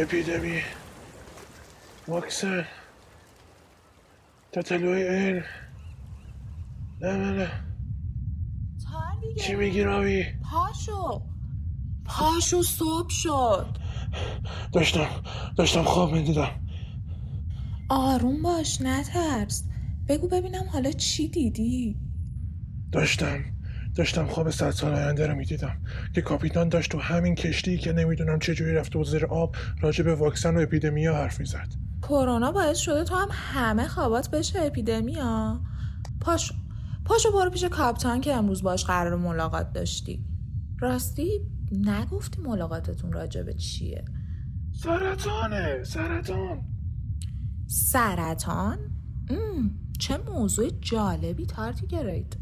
اپیدمی. واکسن. تطلوی علم نه نه نه. چی میگی راوی؟ پاشو. پاشو صبح شد. داشتم داشتم خواب می‌دیدم. آروم باش نترس. بگو ببینم حالا چی دیدی. داشتم. داشتم خواب صد سال آینده رو می‌دیدم که کاپیتان داشت تو همین کشتی که نمی‌دونم چجوری رفته و زیر آب راجع به واکسن و اپیدمیا حرف می‌زد. کرونا باعث شده تو هم همه خوابات بشه اپیدمیا. پاشو پاشو برو پیش کاپتان که امروز باش قرار ملاقات داشتی. راستی نگفتی ملاقاتتون راجع به چیه؟ سرطانه سرطان. سرطان؟ ام، چه موضوع جالبی تارتی گرید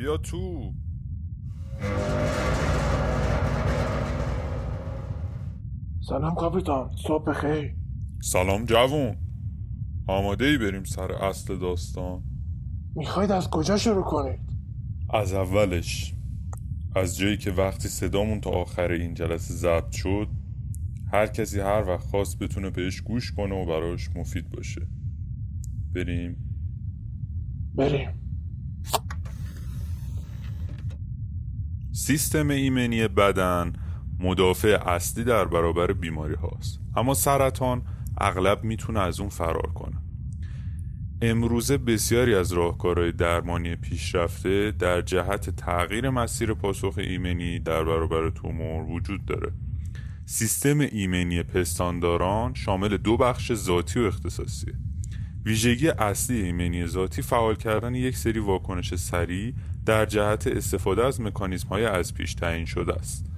بیا تو سلام کاپیتان صبح بخیر. سلام جوون. آماده ای بریم سر اصل داستان؟ می‌خواید از کجا شروع کنید؟ از اولش از جایی که وقتی صدامون تا آخر این جلسه ضبط شد هر کسی هر وقت خواست بتونه بهش گوش کنه و براش مفید باشه. بریم. بریم. سیستم ایمنی بدن مدافع اصلی در برابر بیماری هاست. اما سرطان اغلب می‌تونه از اون فرار کنه. امروزه بسیاری از راهکارهای درمانی پیشرفته در جهت تغییر مسیر پاسخ ایمنی در برابر تومور وجود داره. سیستم ایمنی پستانداران شامل دو بخش ذاتی و اختصاصیه. ویژگی اصلی ایمنی ذاتی فعال کردن یک سری واکنش سریع در جهت استفاده از مکانیزم های از پیش تعیین شده است.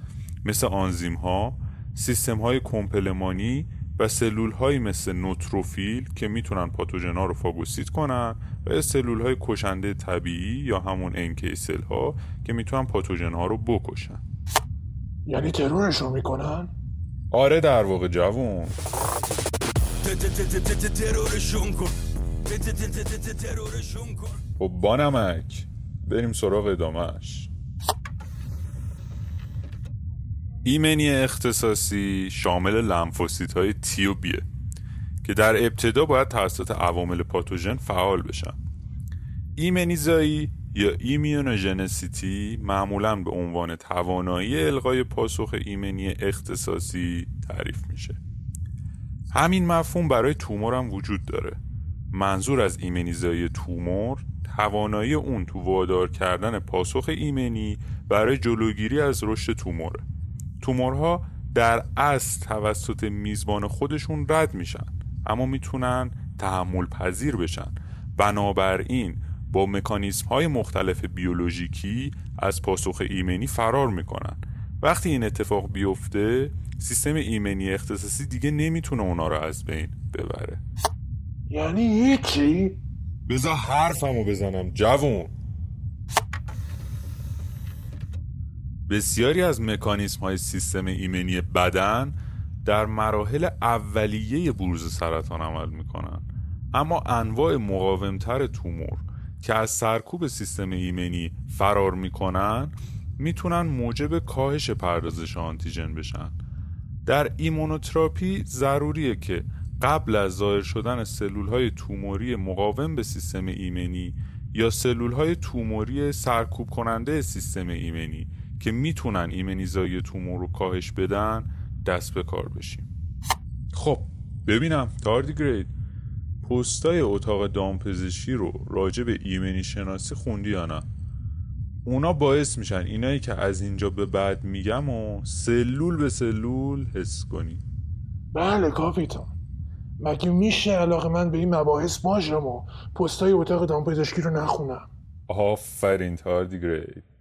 مثل آنزیم ها، سیستم های کمپلمانی و سلول های مثل نوتروفیل که می‌تونن پاتوژن ها رو فاگوسیت کنن و سلول های کشنده طبیعی یا همون انکی سل ها که می‌تونن پاتوژن ها رو بکشن. یعنی ترورشون می‌کنن؟ آره در واقع جوون. ترورشون کن. ترورشون کن. خب بانمک بریم سراغ ادامهش ایمنی اختصاصی شامل لمفوسیت های T و B ه که در ابتدا باید توسط عوامل پاتوژن فعال بشن. ایمنی‌زایی یا immunogenicity معمولا به عنوان توانایی القای پاسخ ایمنی اختصاصی تعریف میشه. همین مفهوم برای تومور هم وجود داره. منظور از ایمنیزایی تومور توانایی اون تو وادار کردن پاسخ ایمنی برای جلوگیری از رشد توموره. تومورها در اصل توسط میزبان خودشون رد میشن. اما می‌تونن تحمل پذیر بشن. بنابراین با مکانیزم های مختلف بیولوژیکی از پاسخ ایمنی فرار می‌کنن. وقتی این اتفاق بیفته سیستم ایمنی اختصاصی دیگه نمی‌تونه اونا رو از بین ببره. یعنی هیچی؟ بذار حرفمو بزنم جوون. بسیاری از مکانیسم های سیستم ایمنی بدن در مراحل اولیه بروز سرطان عمل می‌کنن. اما انواع مقاومتر تومور که از سرکوب سیستم ایمنی فرار می‌کنن می‌تونن موجب کاهش پردازش آنتیژن بشن. در ایمونوتراپی ضروریه که قبل از ظاهر شدن سلول های توموری مقاوم به سیستم ایمنی یا سلول های توموری سرکوب کننده سیستم ایمنی که می‌تونن ایمنیزایی تومور رو کاهش بدن دست به کار بشیم. خب ببینم. تاردیگرید پستای اتاق دامپزشکی رو راجع به ایمنی شناسی خوندی یا نه؟ اونا باعث میشن اینایی که از اینجا به بعد میگم و سلول به سلول حس کنی. بله کاپیتان مگه میشه علاقه من به این مباحث باشم و پستای اتاق دامپزشکی رو نخونم. آفرین تاردیگرید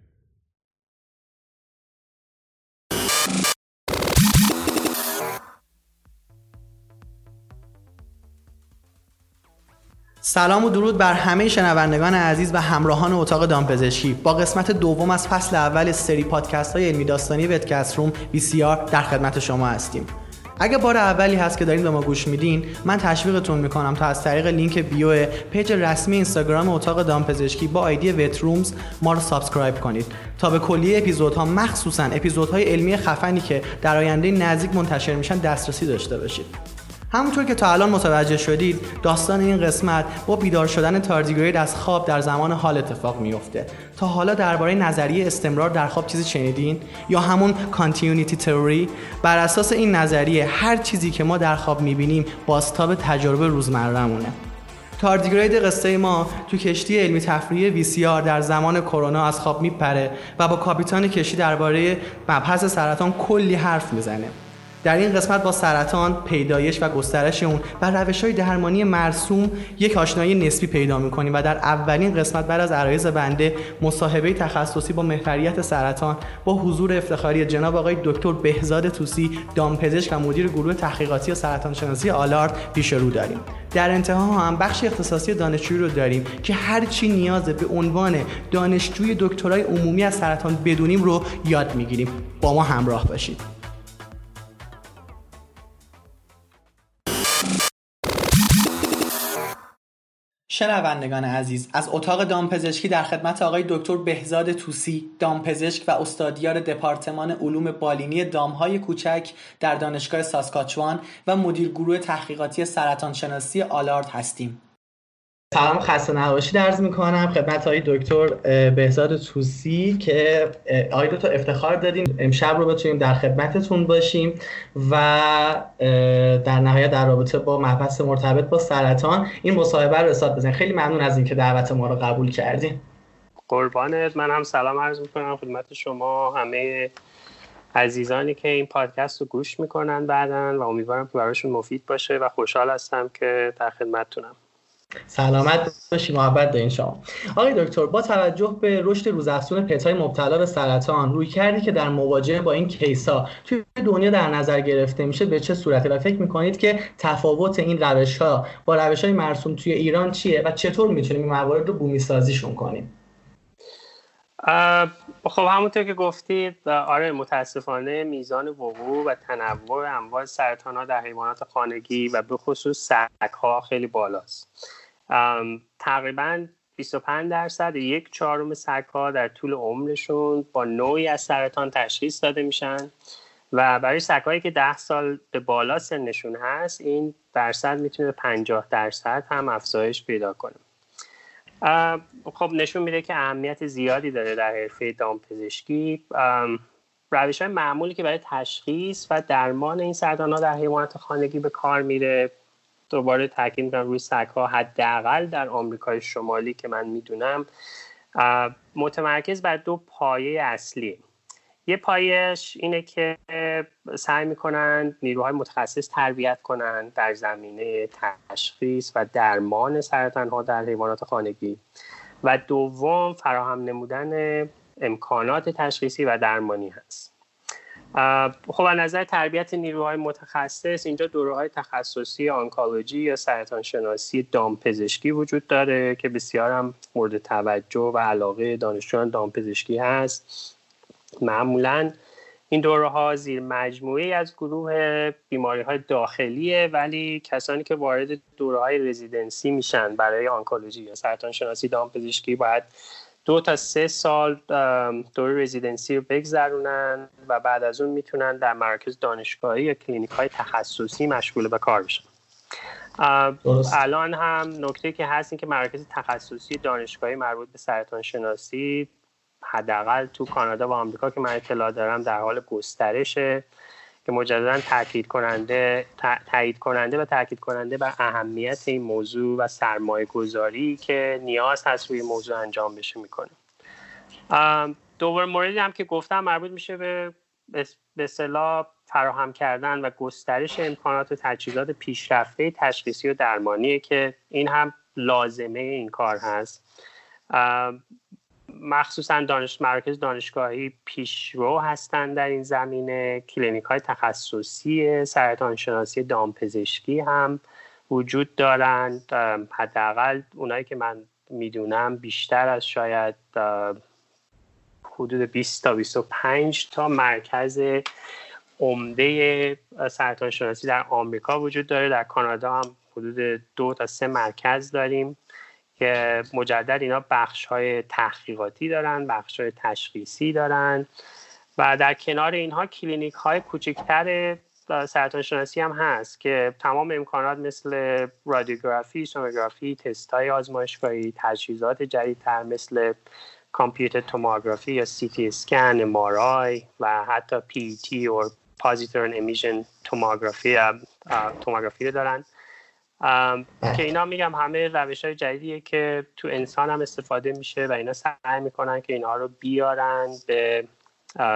سلام و درود بر همه شنوندگان عزیز و همراهان اتاق دامپزشکی. با قسمت دوم از فصل اول سری پادکست های علمی داستانی VetCast Room VCR در خدمت شما هستیم. اگه بار اولی هست که دارین به ما گوش میدین من تشویقتون می‌کنم تا از طریق لینک bio page رسمی اینستاگرام اتاق دامپزشکی با ID VetRooms ما رو subscribe کنید. تا به کلیه اپیزودها مخصوصا اپیزودهای علمی خفنی که در آینده نزدیک منتشر میشن دسترسی داشته باشید. همونطور که تا الان متوجه شدید داستان این قسمت با بیدار شدن تاردیگرید از خواب در زمان حال اتفاق میفته تا حالا درباره نظریه استمرار در خواب چیزی شنیدین؟ یا همون کانتیونیتی تئوری بر اساس این نظریه هر چیزی که ما در خواب می‌بینیم بازتاب تجربه روزمرهمونه. تاردیگرید قصه ما تو کشتی علمی تفریحی VCR در زمان کرونا از خواب میپره و با کاپیتان کشتی درباره مبحث سرطان کلی حرف می‌زنه. در این قسمت با سرطان، پیدایش و گسترش اون و روش های درمانی مرسوم یک آشنایی نسبی پیدا می‌کنیم و در اولین قسمت بعد از عرایز بنده مصاحبه تخصصی با محوریت سرطان با حضور افتخاری جناب آقای دکتر بهزاد توسی دامپزشک و مدیر گروه تحقیقاتی و سرطان شناسی آلارد پیش رو داریم. در انتها هم بخش اختصاصی دانشجویی رو داریم که هر چی نیاز به عنوان دانشجوی دکترای عمومی از سرطان بدونیم رو یاد می‌گیریم. با ما همراه باشید. شنوندگان عزیز از اتاق دامپزشکی در خدمت آقای دکتر بهزاد توسی دامپزشک و استادیار دپارتمان علوم بالینی دامهای کوچک در دانشگاه ساسکاچوان و مدیر گروه تحقیقاتی سرطان شناسی آلارد هستیم. سلام خسته نباشید. درز می‌کنم خدمت های دکتر بهزاد توسی که آقای دو افتخار دادیم امشب رو بتونیم در خدمتتون باشیم و در نهایت در رابطه با مبحث مرتبط با سرطان این مصاحبه رو رسالت بزنید خیلی ممنون از اینکه دعوت ما رو قبول کردیم قربانت. من هم سلام عرض می‌کنم خدمت شما همه عزیزانی که این پادکست رو گوش می‌کنن بعدا و امیدوارم که براشون مفید باشه و خوشحال هستم که در خدمتتونم. سلامت باشی محبت دارین شما. آقای دکتر با توجه به رشد روزافزون پتای مبتلا به سرطان روی کردی که در مواجهه با این کیسا توی دنیا در نظر گرفته میشه به چه صورتی و فکر می‌کنید که تفاوت این روش ها با روش های مرسوم توی ایران چیه و چطور می‌تونیم این موارد رو بومی سازیشون کنیم خب همونطور که گفتید آره متاسفانه میزان وقوع و تنوع انواع سرطان ها در حیوانات خانگی و به خصوص سگ ها خیلی بالاست. تقریبا 25 درصد یک چهارم سگ ها در طول عمرشون با نوعی از سرطان تشخیص داده میشن. و برای سگ هایی که 10 سال به بالا سنشون هست این درصد می‌تونه 50 درصد هم افزایش پیدا کنه. خب نشون میده که اهمیت زیادی داره در حرفه دامپزشکی روش های معمولی که برای تشخیص و درمان این سرطان ها در حیوانات خانگی به کار میره. دوباره تاکید می‌کنم روی سگ حداقل در آمریکای شمالی که من می‌دونم متمرکز بر دو پایه اصلی. یه پایش اینه که سعی می‌کنن نیروهای متخصص تربیت کنند در زمینه تشخیص و درمان سرطان ها در حیوانات خانگی. و دوم فراهم نمودن امکانات تشخیصی و درمانی هست. خب از نظر تربیت نیروهای متخصص اینجا دوره های تخصصی آنکولوژی یا سرطان شناسی دامپزشکی وجود داره که بسیار هم مورد توجه و علاقه دانشجویان دامپزشکی هست. معمولا این دوره ها زیر مجموعه از گروه بیماری های داخلیه ولی کسانی که وارد دوره های رزیدنسی میشن برای آنکولوژی یا سرطان شناسی دامپزشکی باید دو تا سه سال دوره رزیدنسی رو بگذرونن و بعد از اون می‌تونن در مرکز دانشگاهی یا کلینیک های تخصصی مشغول به کار بشن. الان هم نکته که هست این که مراکز تخصصی دانشگاهی مربوط به سرطان شناسی حداقل تو کانادا و آمریکا که من اطلاع دارم در حال گسترشه. که مجددا تاکید کننده تایید کننده و تاکید کننده بر اهمیت این موضوع و سرمایه گذاری که نیاز هست روی موضوع انجام بشه می‌کنه. دوباره موردی هم که گفتم مربوط میشه به به اصطلاح فراهم کردن و گسترش امکانات و تجهیزات پیشرفته تشخیصی و درمانیه که این هم لازمه این کار هست. مخصوصا دانش مرکز دانشگاهی پیشرو هستند در این زمینه. کلینیک های تخصصی سرطان شناسی دامپزشکی هم وجود دارند حداقل اونایی که من می‌دونم بیشتر از شاید حدود 20 تا 25 تا مرکز عمده سرطان شناسی در آمریکا وجود داره. در کانادا هم حدود دو تا سه مرکز داریم. که مجدد اینا بخش های تحقیقاتی دارن بخش های تشخیصی دارن و در کنار اینها کلینیک های کوچکتر سرطان شناسی هم هست که تمام امکانات مثل رادیوگرافی، سونوگرافی، تست های آزمایشگاهی، تجهیزات جدیدتر مثل کامپیوتر توموگرافی یا سی تی اسکن، ام و حتی پی تی و پازیتورن امیشن توموگرافی توموگرافی دارن. که اینا میگم همه روش های جدیدیه که تو انسان هم استفاده میشه و اینا سعی می‌کنن که اینها رو بیارن به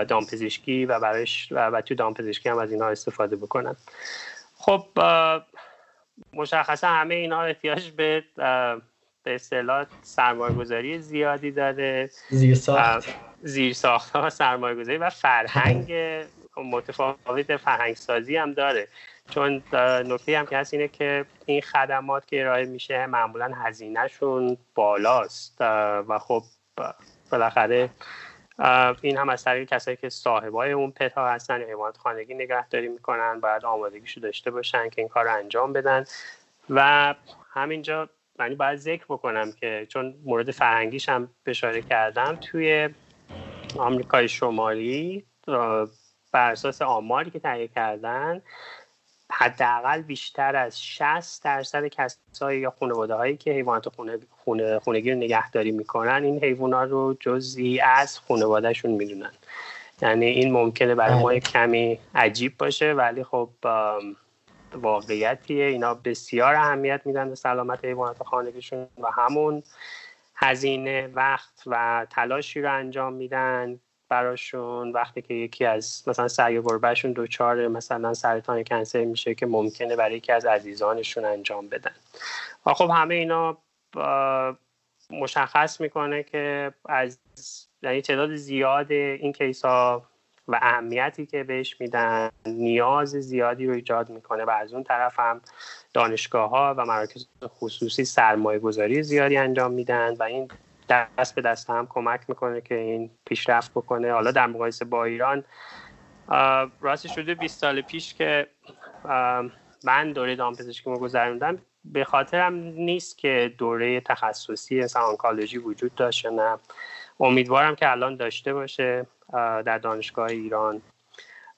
دامپزشکی و برش و, تو دامپزشکی هم از اینها استفاده بکنن. خب مشخصا همه اینا احتیاج به به اصطلاح سرمایه گذاری زیادی داره. زیرساخت. زیرساخت ها سرمایه گذاری و فرهنگ متفاوت فرهنگ سازی هم داره. چون نکته هم که هست اینه که این خدمات که ارائه میشه معمولا هزینهشون بالاست. و خب بالاخره این هم از طریق کسایی که صاحبای اون پتا هستن حیوانات خانگی نگهداری می‌کنن باید آمادگیشو داشته باشن که این کار رو انجام بدن. و همینجا یعنی باید ذکر بکنم که چون مورد فرهنگیش هم اشاره کردم توی آمریکای شمالی بر اساس آماری که تهیه کردن حداقل بیشتر از 60 درصد کسایی یا خانواده هایی که حیوانات خونه, خونه خونگی رو نگهداری می‌کنن این حیوانات رو جزئی از خانوادهشون می‌دونن. یعنی این ممکنه برای ما بله. کمی عجیب باشه ولی خب واقعیتیه. اینا بسیار اهمیت میدن به سلامت حیوانات خانگیشون و همون هزینه وقت و تلاشی رو انجام میدن. براشون وقتی که یکی از مثلا سعی گربهشون دوچار مثلا سرطان کنسر میشه که ممکنه برای یکی از عزیزانشون انجام بدن. و خب همه اینا مشخص می‌کنه که از یعنی تعداد زیاد این کیس ها و اهمیتی که بهش میدن نیاز زیادی رو ایجاد می‌کنه و از اون طرف هم دانشگاه ها و مراکز خصوصی سرمایه گذاری زیادی انجام میدن و این دست به دست هم کمک می‌کنه که این پیشرفت بکنه. حالا در مقایسه با ایران راستی شده 20 سال پیش که من دوره دامپزشکی رو گذروندم. به خاطرم نیست که دوره تخصصی مثلا آنکالوژی وجود داشته نه. امیدوارم که الان داشته باشه در دانشگاه ایران.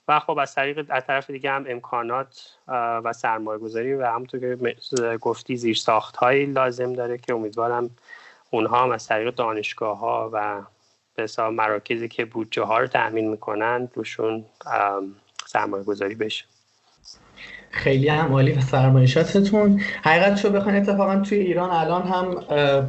و خب از طریق از طرف دیگه هم امکانات و سرمایه گذاری و همونطور که گفتی زیر ساخت لازم داره که امیدوارم اونها هم از طریق دانشگاه ها و به مراکزی که بودجه ها رو تأمین می‌کنن روشون سرمایه گذاری بشه. خیلی هم عالی و فرمایشاتتون حقیقت شو بخواین اتفاقا توی ایران الان هم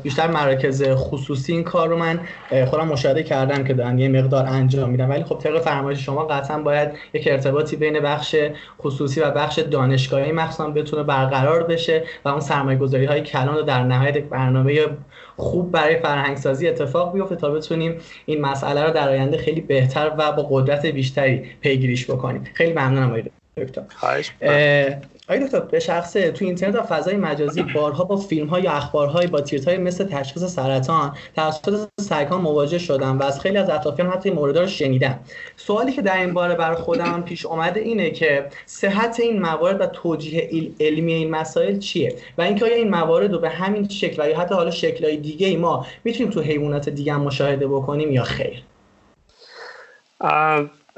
بیشتر مراکز خصوصی این کار رو من خودم مشاهده کردم که دارن یه مقدار انجام میدن. ولی خب طبق فرمایش شما قطعا باید یک ارتباطی بین بخش خصوصی و بخش دانشگاهی مخصوصا بتونه برقرار بشه و اون سرمایه گذاری های کلان رو در نهایت برنامه خوب برای فرهنگسازی اتفاق بیفته تا بتونیم این مسئله رو در آینده خیلی بهتر و با قدرت بیشتری پیگیریش بکنیم. خیلی ممنونم دکتر. آقای دکتر به شخصه تو اینترنت و فضای مجازی بارها با فیلم ها یا اخبارهای با تیرهای مثل تشخیص سرطان توسط سگها مواجه شدم و از خیلی از اطرافیان حتی این مورد رو شنیدم. سوالی که در این باره بر خودم پیش اومده اینه که صحت این موارد و توجیه علمی این مسائل چیه؟ و اینکه آیا این موارد رو به همین شکل و یا حتی حالا شکلهای دیگه ای ما می‌تونیم تو حیوانات دیگه مشاهده بکنیم یا خیر؟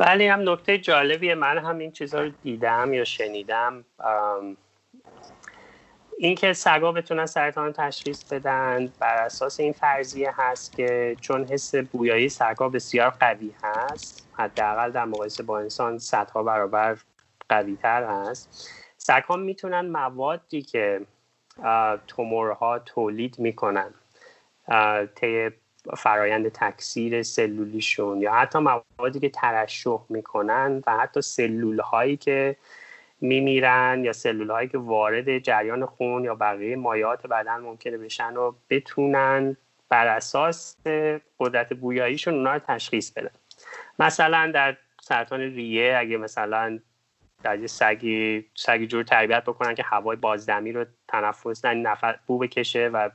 ولی هم نکته جالبیه من هم این چیزها رو دیدم یا شنیدم. اینکه سگا بتونن سرطان تشخیص بدن بر اساس این فرضیه هست که چون حس بویایی سگا بسیار قوی هست حداقل در مقایسه با انسان صدها برابر قوی تر هست. سگها می‌تونن موادی که تومورها تولید می‌کنن طی فرایند تکثیر سلولیشون یا حتی موادی که ترشح می‌کنن و حتی سلول هایی که میمیرن یا سلول هایی که وارد جریان خون یا بقیه مایات بدن ممکنه بشن و بتونن بر اساس قدرت بویاییشون اونا رو تشخیص بدن. مثلا در سرطان ریه اگه مثلا در یه سگی سگی جور تربیت بکنن که هوای بازدمی رو تنفس نه نفر بو بکشه و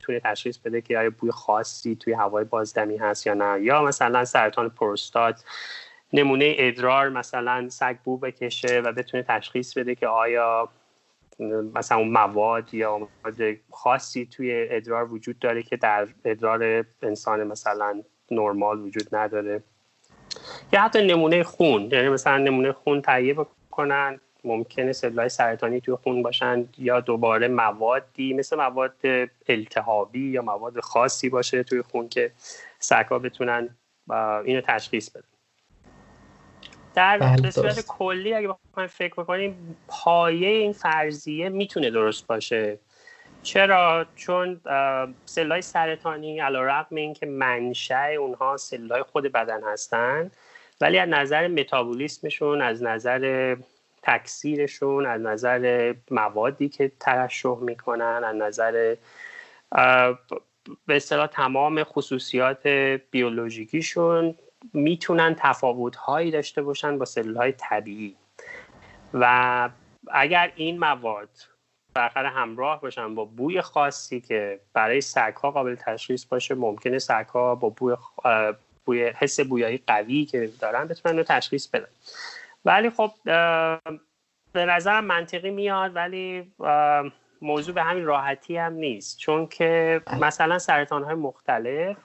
بتونه تشخیص بده که آیا بوی خاصی توی هوای بازدمی هست یا نه. یا مثلا سرطان پروستات نمونه ادرار مثلا سگ بو بکشه و بتونه تشخیص بده که آیا مثلا اون مواد یا مواد خاصی توی ادرار وجود داره که در ادرار انسان مثلا نرمال وجود نداره. یا حتی نمونه خون یعنی مثلا نمونه خون تهیه بکنن ممکنه سلولای سرطانی توی خون باشن یا دوباره موادی مثل مواد التهابی یا مواد خاصی باشه توی خون که سگا بتونن اینو تشخیص بدن. در بله، به صورت. کلی اگه بخوایم فکر بکنیم پایه این فرضیه می‌تونه درست باشه. چرا؟ چون سلولای سرطانی علیرغم اینکه منشأ اونها سلولای خود بدن هستن ولی از نظر متابولیسمشون از نظر تکثیرشون از نظر موادی که ترشح می‌کنن از نظر به اصطلاح تمام خصوصیات بیولوژیکیشون می‌تونن تفاوتهایی داشته باشن با سلولهای طبیعی. و اگر این مواد بالاخره همراه باشن با بوی خاصی که برای سگها قابل تشخیص باشه ممکنه سگها با بوی, خ- بوی حس بویایی قوی که دارن بتونن رو تشخیص بدن. ولی خب به نظرم منطقی میاد ولی موضوع به همین راحتی هم نیست. چون که مثلا سرطان های مختلف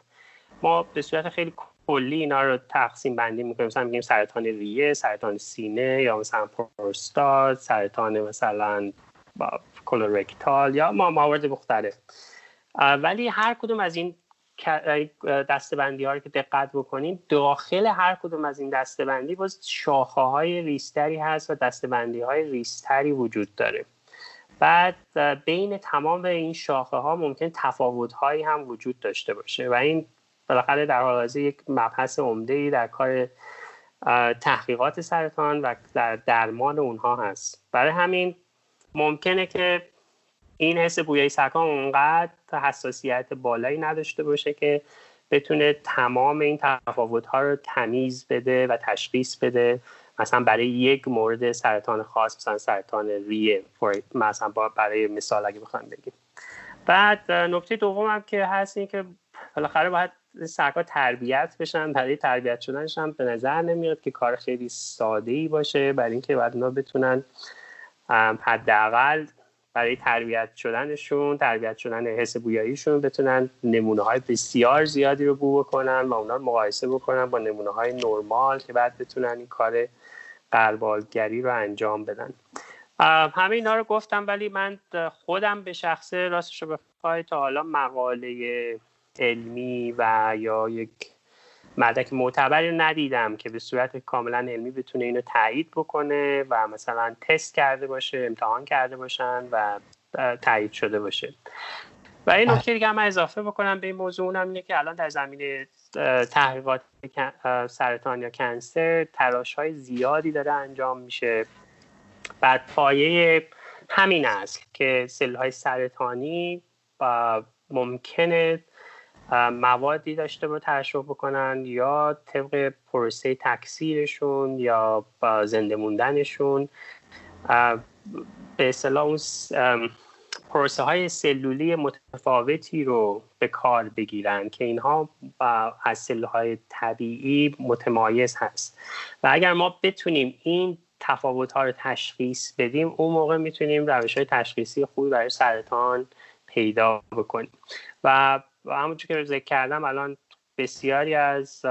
ما به صورت خیلی کلی اینا رو تقسیم بندی می‌کنیم. مثلا میگیم سرطان ریه سرطان سینه یا مثلا پروستات سرطان مثلا با کولورکتال یا ما موارد مختلف ولی هر کدوم از این دستبندی ها رو که دقت بکنیم داخل هر کدوم از این دستبندی باز شاخه های ریستری هست و دستبندی های ریستری وجود داره. بعد بین تمام این شاخه ها ممکن تفاوت هایی هم وجود داشته باشه و این بالاخره در حال حاضر یک مبحث عمده ای در کار تحقیقات سرطان و در درمان اونها هست. برای همین ممکنه که این حس بویایی سگ‌ها اونقدر حساسیت بالایی نداشته باشه که بتونه تمام این تفاوت‌ها رو تمیز بده و تشخیص بده. مثلا برای یک مورد سرطان خاص مثلا سرطان ریه مثلا برای مثال اگه بخوایم بگیم. بعد نکته دوم هم که هست این که بالاخره باید سگ‌ها تربیت بشن. برای تربیت شدنش هم به نظر نمیاد که کار خیلی ساده ای باشه. برای اینکه باید اونا بتونن حداقل برای تربیت شدنشون تربیت شدن حس بویاییشون بتونن نمونه های بسیار زیادی رو بو بکنن و اونا رو مقایسه بکنن با نمونه های نرمال که بعد بتونن این کار قربالگری رو انجام بدن. همه اینا رو گفتم ولی من خودم به شخصه راستش رو بخوای تا حالا مقاله علمی و یا یک مدرک معتبری رو ندیدم که به صورت کاملا علمی بتونه اینو تایید بکنه و مثلا تست کرده باشه امتحان کرده باشن و تایید شده باشه. و این نکته دیگه هم من اضافه بکنم به این موضوع اونم اینه که الان در زمینه تحقیقات سرطان یا کنسر تلاش های زیادی داره انجام میشه. بعد پایه همین است که سل های سرطانی ممکنه موادی داشته با ترشح بکنن یا طبق پروسه تکثیرشون یا با زنده موندنشون. به اصطلاح اون پروسه های سلولی متفاوتی رو به کار بگیرن که اینها از سلول های طبیعی متمایز هست. و اگر ما بتونیم این تفاوت ها رو تشخیص بدیم اون موقع می‌تونیم روش های تشخیصی خوبی برای سرطان پیدا بکنیم. و و همونجور که ذکر کردم الان بسیاری از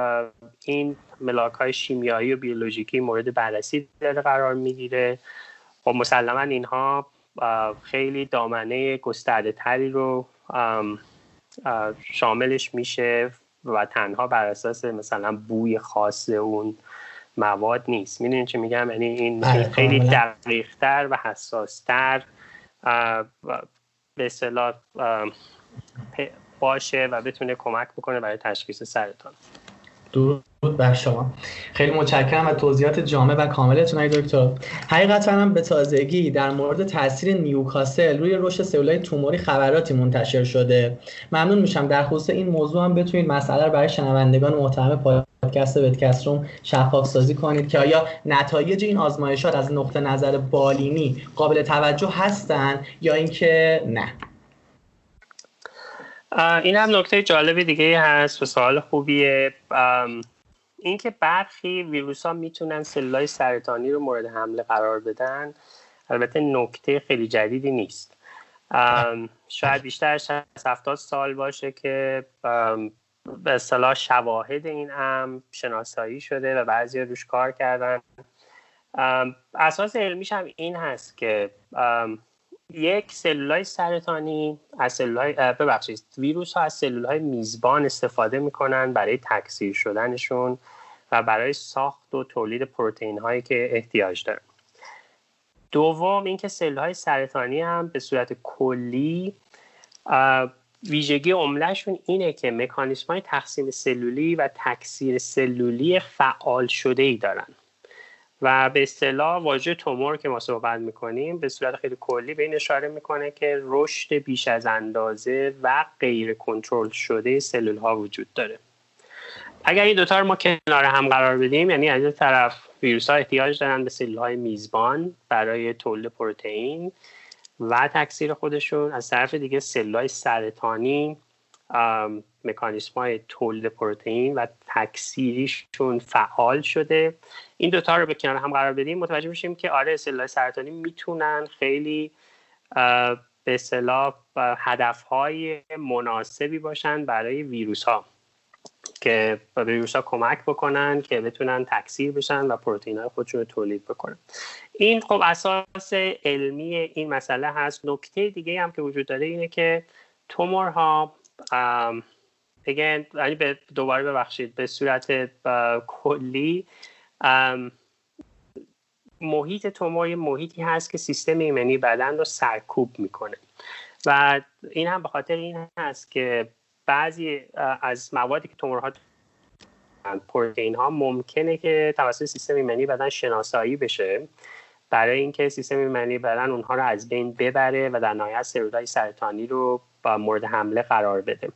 این ملاک های شیمیایی و بیولوژیکی مورد بررسی داره قرار می‌گیره خب مسلما اینها خیلی دامنه گسترده تری رو شاملش میشه و تنها بر اساس مثلا بوی خاص اون مواد نیست می‌دونین چه میگم یعنی این بله، خیلی. دقیقتر و حساستر و به اصطلاح باشه و بتونه کمک بکنه برای تشخیص سرطان. درود بر شما. خیلی متشکرم از توضیحات جامع و کاملتون ای دکتر. حقیقتا هم به تازگی در مورد تاثیر نیوکاسل روی رشد سلولای توموری خبراتی منتشر شده. ممنون میشم. در خصوص این موضوع هم بتونید مسئله رو برای شنوندگان محترم پادکست وتکست روم شفاف سازی کنید که آیا نتایج این آزمایشات از نقطه نظر بالینی قابل توجه هستن یا اینکه نه. این هم نکته جالب دیگه هست و سوال خوبیه. اینکه برخی ویروس ها می‌تونن سلولای سرطانی رو مورد حمله قرار بدن البته نکته خیلی جدیدی نیست. شاید بیشتر از 70 سال باشه که به اصطلاح شواهد این هم شناسایی شده و بعضی روش کار کردن. اساس علمیش هم این هست که یک سلولای سرطانی از سلولای ببخشید ویروس ها از سلول های میزبان استفاده می‌کنن برای تکثیر شدنشون و برای ساخت و تولید پروتئین هایی که احتیاج دارن. دوم اینکه سلول های سرطانی هم به صورت کلی ویژگی عملهشون اینه که مکانیسم های تقسیم سلولی و تکثیر سلولی فعال شده ای دارن. و به اصطلاح واژه تومور که ما صحبت می‌کنیم به صورت خیلی کلی به این اشاره می‌کنه که رشد بیش از اندازه و غیر کنترل شده سلول ها وجود داره. اگر این دوتا رو ما کنار هم قرار بدیم یعنی از این طرف ویروس ها احتیاج دارن به سلول های میزبان برای تولید پروتئین و تکثیر خودشون. از طرف دیگه سلول های سرطانی مکانیسم های تولید پروتئین و تکثیریشون فعال شده. این دوتا رو به کنار هم قرار بدیم. متوجه میشیم که آره سلول سرطانی می‌تونن خیلی به اصطلاح هدف های مناسبی باشن برای ویروس ها که به ویروس ها کمک بکنن که بتونن تکثیر بشن و پروتئین های خودشون رو تولید بکنن. این خب اساس علمی این مسئله هست. نکته دیگه هم که وجود داره اینه که تومورها دیگه یعنی به دوباره ببخشید به صورت کلی محیط تومور محیطی هست که سیستم ایمنی بدن رو سرکوب می‌کنه. و این هم به خاطر این هست که بعضی از موادی که تومورها پروتئین ها ممکنه که توسط سیستم ایمنی بدن شناسایی بشه. برای اینکه سیستم ایمنی بدن اونها رو از بین ببره و در نهایت سلولهای سرطانی رو با مورد حمله قرار بده.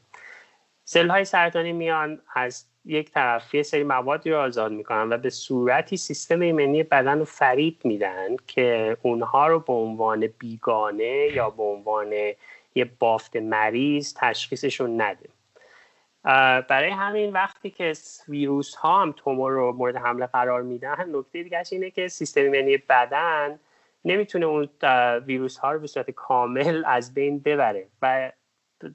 سل های سرطانی میان از یک طرف یه سری موادی رو آزاد می‌کنن و به صورتی سیستم ایمنی بدن رو فریب میدن که اونها رو به عنوان بیگانه یا به عنوان یه بافت مریض تشخیصشون نده. برای همین وقتی که ویروس ها هم تومور رو مورد حمله قرار میدن نکته دیگه اینه که سیستم ایمنی بدن نمی‌تونه اون ویروس ها رو به صورت کامل از بین ببره و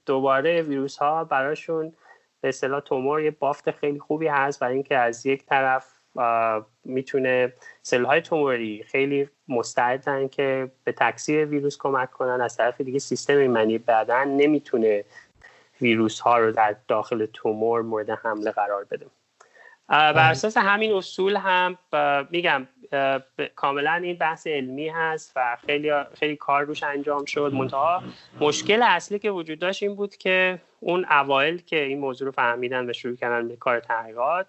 دوباره ویروس ها براشون به اصطلاح تومور یه بافت خیلی خوبی هست. برای اینکه از یک طرف می‌تونه سل های توموری خیلی مستعدن که به تکثیر ویروس کمک کنن. از طرف دیگه سیستم ایمنی بدن نمی‌تونه ویروس ها رو در داخل تومور مورد حمله قرار بده. بر بله. اساس همین اصول هم میگم کاملا این بحث علمی هست و خیلی خیلی کار روش انجام شد منتها مشکل اصلی که وجود داشت این بود که اون اوایل که این موضوع رو فهمیدن و شروع کردن به کار تحقیقات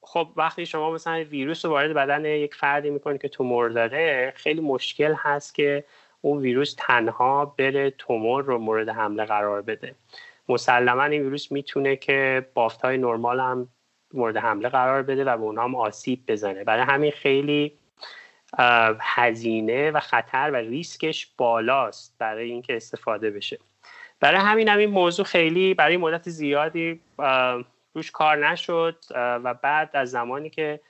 خب وقتی شما مثلا ویروس رو وارد بدن یک فردی می‌کنید که تومور داره خیلی مشکل هست که اون ویروس تنها بره تومور رو مورد حمله قرار بده مسلما این ویروس می‌تونه که بافت های نرمال هم مورد حمله قرار بده و به اونها هم آسیب بزنه. برای همین خیلی هزینه و خطر و ریسکش بالاست برای اینکه استفاده بشه. برای همین هم این موضوع خیلی برای مدت زیادی روش کار نشد و بعد از زمانی که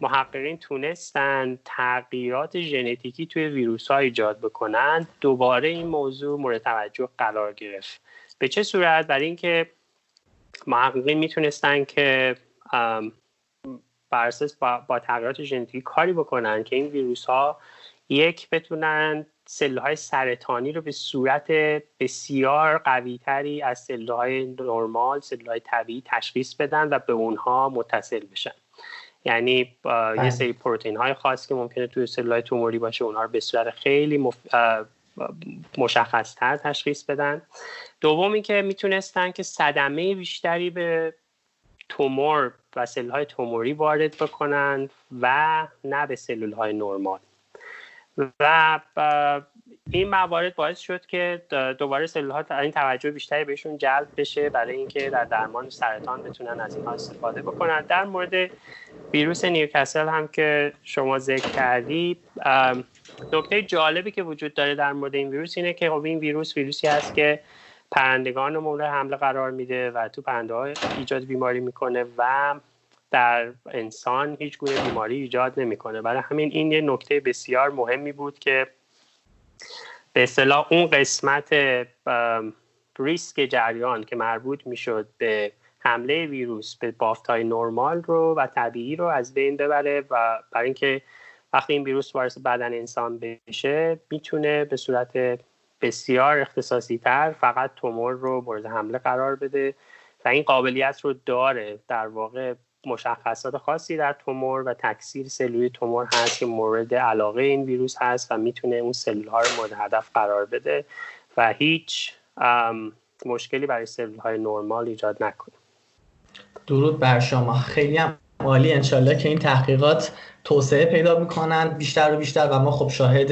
محققین تونستن تغییرات ژنتیکی توی ویروس ها ایجاد بکنن دوباره این موضوع مورد توجه قرار گرفت. به چه صورت؟ برای اینکه محققین می‌تونستن که بر اساس با, با تغییرات ژنتیکی کاری بکنن که این ویروس ها یک بتونن سلول های سرطانی رو به صورت بسیار قوی تری از سلول های نرمال سلول های طبیعی تشخیص بدن و به اونها متصل بشن یعنی یه بله. سری پروتئین های خاص که ممکنه توی سلول های توموری باشه اونها رو به صورت خیلی مف... مشخص تر تشخیص بدن دوم اینکه می‌تونستن که صدمه بیشتری به تومور و سلول های توموری وارد بکنن و نه به سلول های نرمال. و این موارد باعث شد که دوباره سلول ها این توجه بیشتری بهشون جلب بشه برای اینکه در درمان سرطان بتونن از اینها استفاده بکنن. در مورد ویروس نیوکاسل هم که شما ذکر کردید نکته جالبی که وجود داره در مورد این ویروس اینه که خب این ویروس ویروسی هست که پرندگان رو مورد حمله قرار میده و تو پرنده ها ایجاد بیماری می‌کنه و در انسان هیچ گونه بیماری ایجاد نمی‌کنه. برای همین این یه نکته بسیار مهمی بود که به اصطلاح اون قسمت ریسک جریان که مربوط می‌شد به حمله ویروس به بافت های نرمال رو و طبیعی رو از بین ببره و برای اینکه وقتی این ویروس وارد بدن انسان بشه می‌تونه به صورت بسیار اختصاصی تر فقط تومور رو مورد حمله قرار بده و این قابلیت رو داره. در واقع مشخصات خاصی در تومور و تکثیر سلولی تومور هست که مورد علاقه این ویروس هست و می‌تونه اون سلول ها رو مورد هدف قرار بده و هیچ مشکلی برای سلول های نرمال ایجاد نکنه. درود بر شما. خیلی هم عالی انشالله که این تحقیقات توسعه پیدا می‌کنن بیشتر و بیشتر. و ما خب شاهد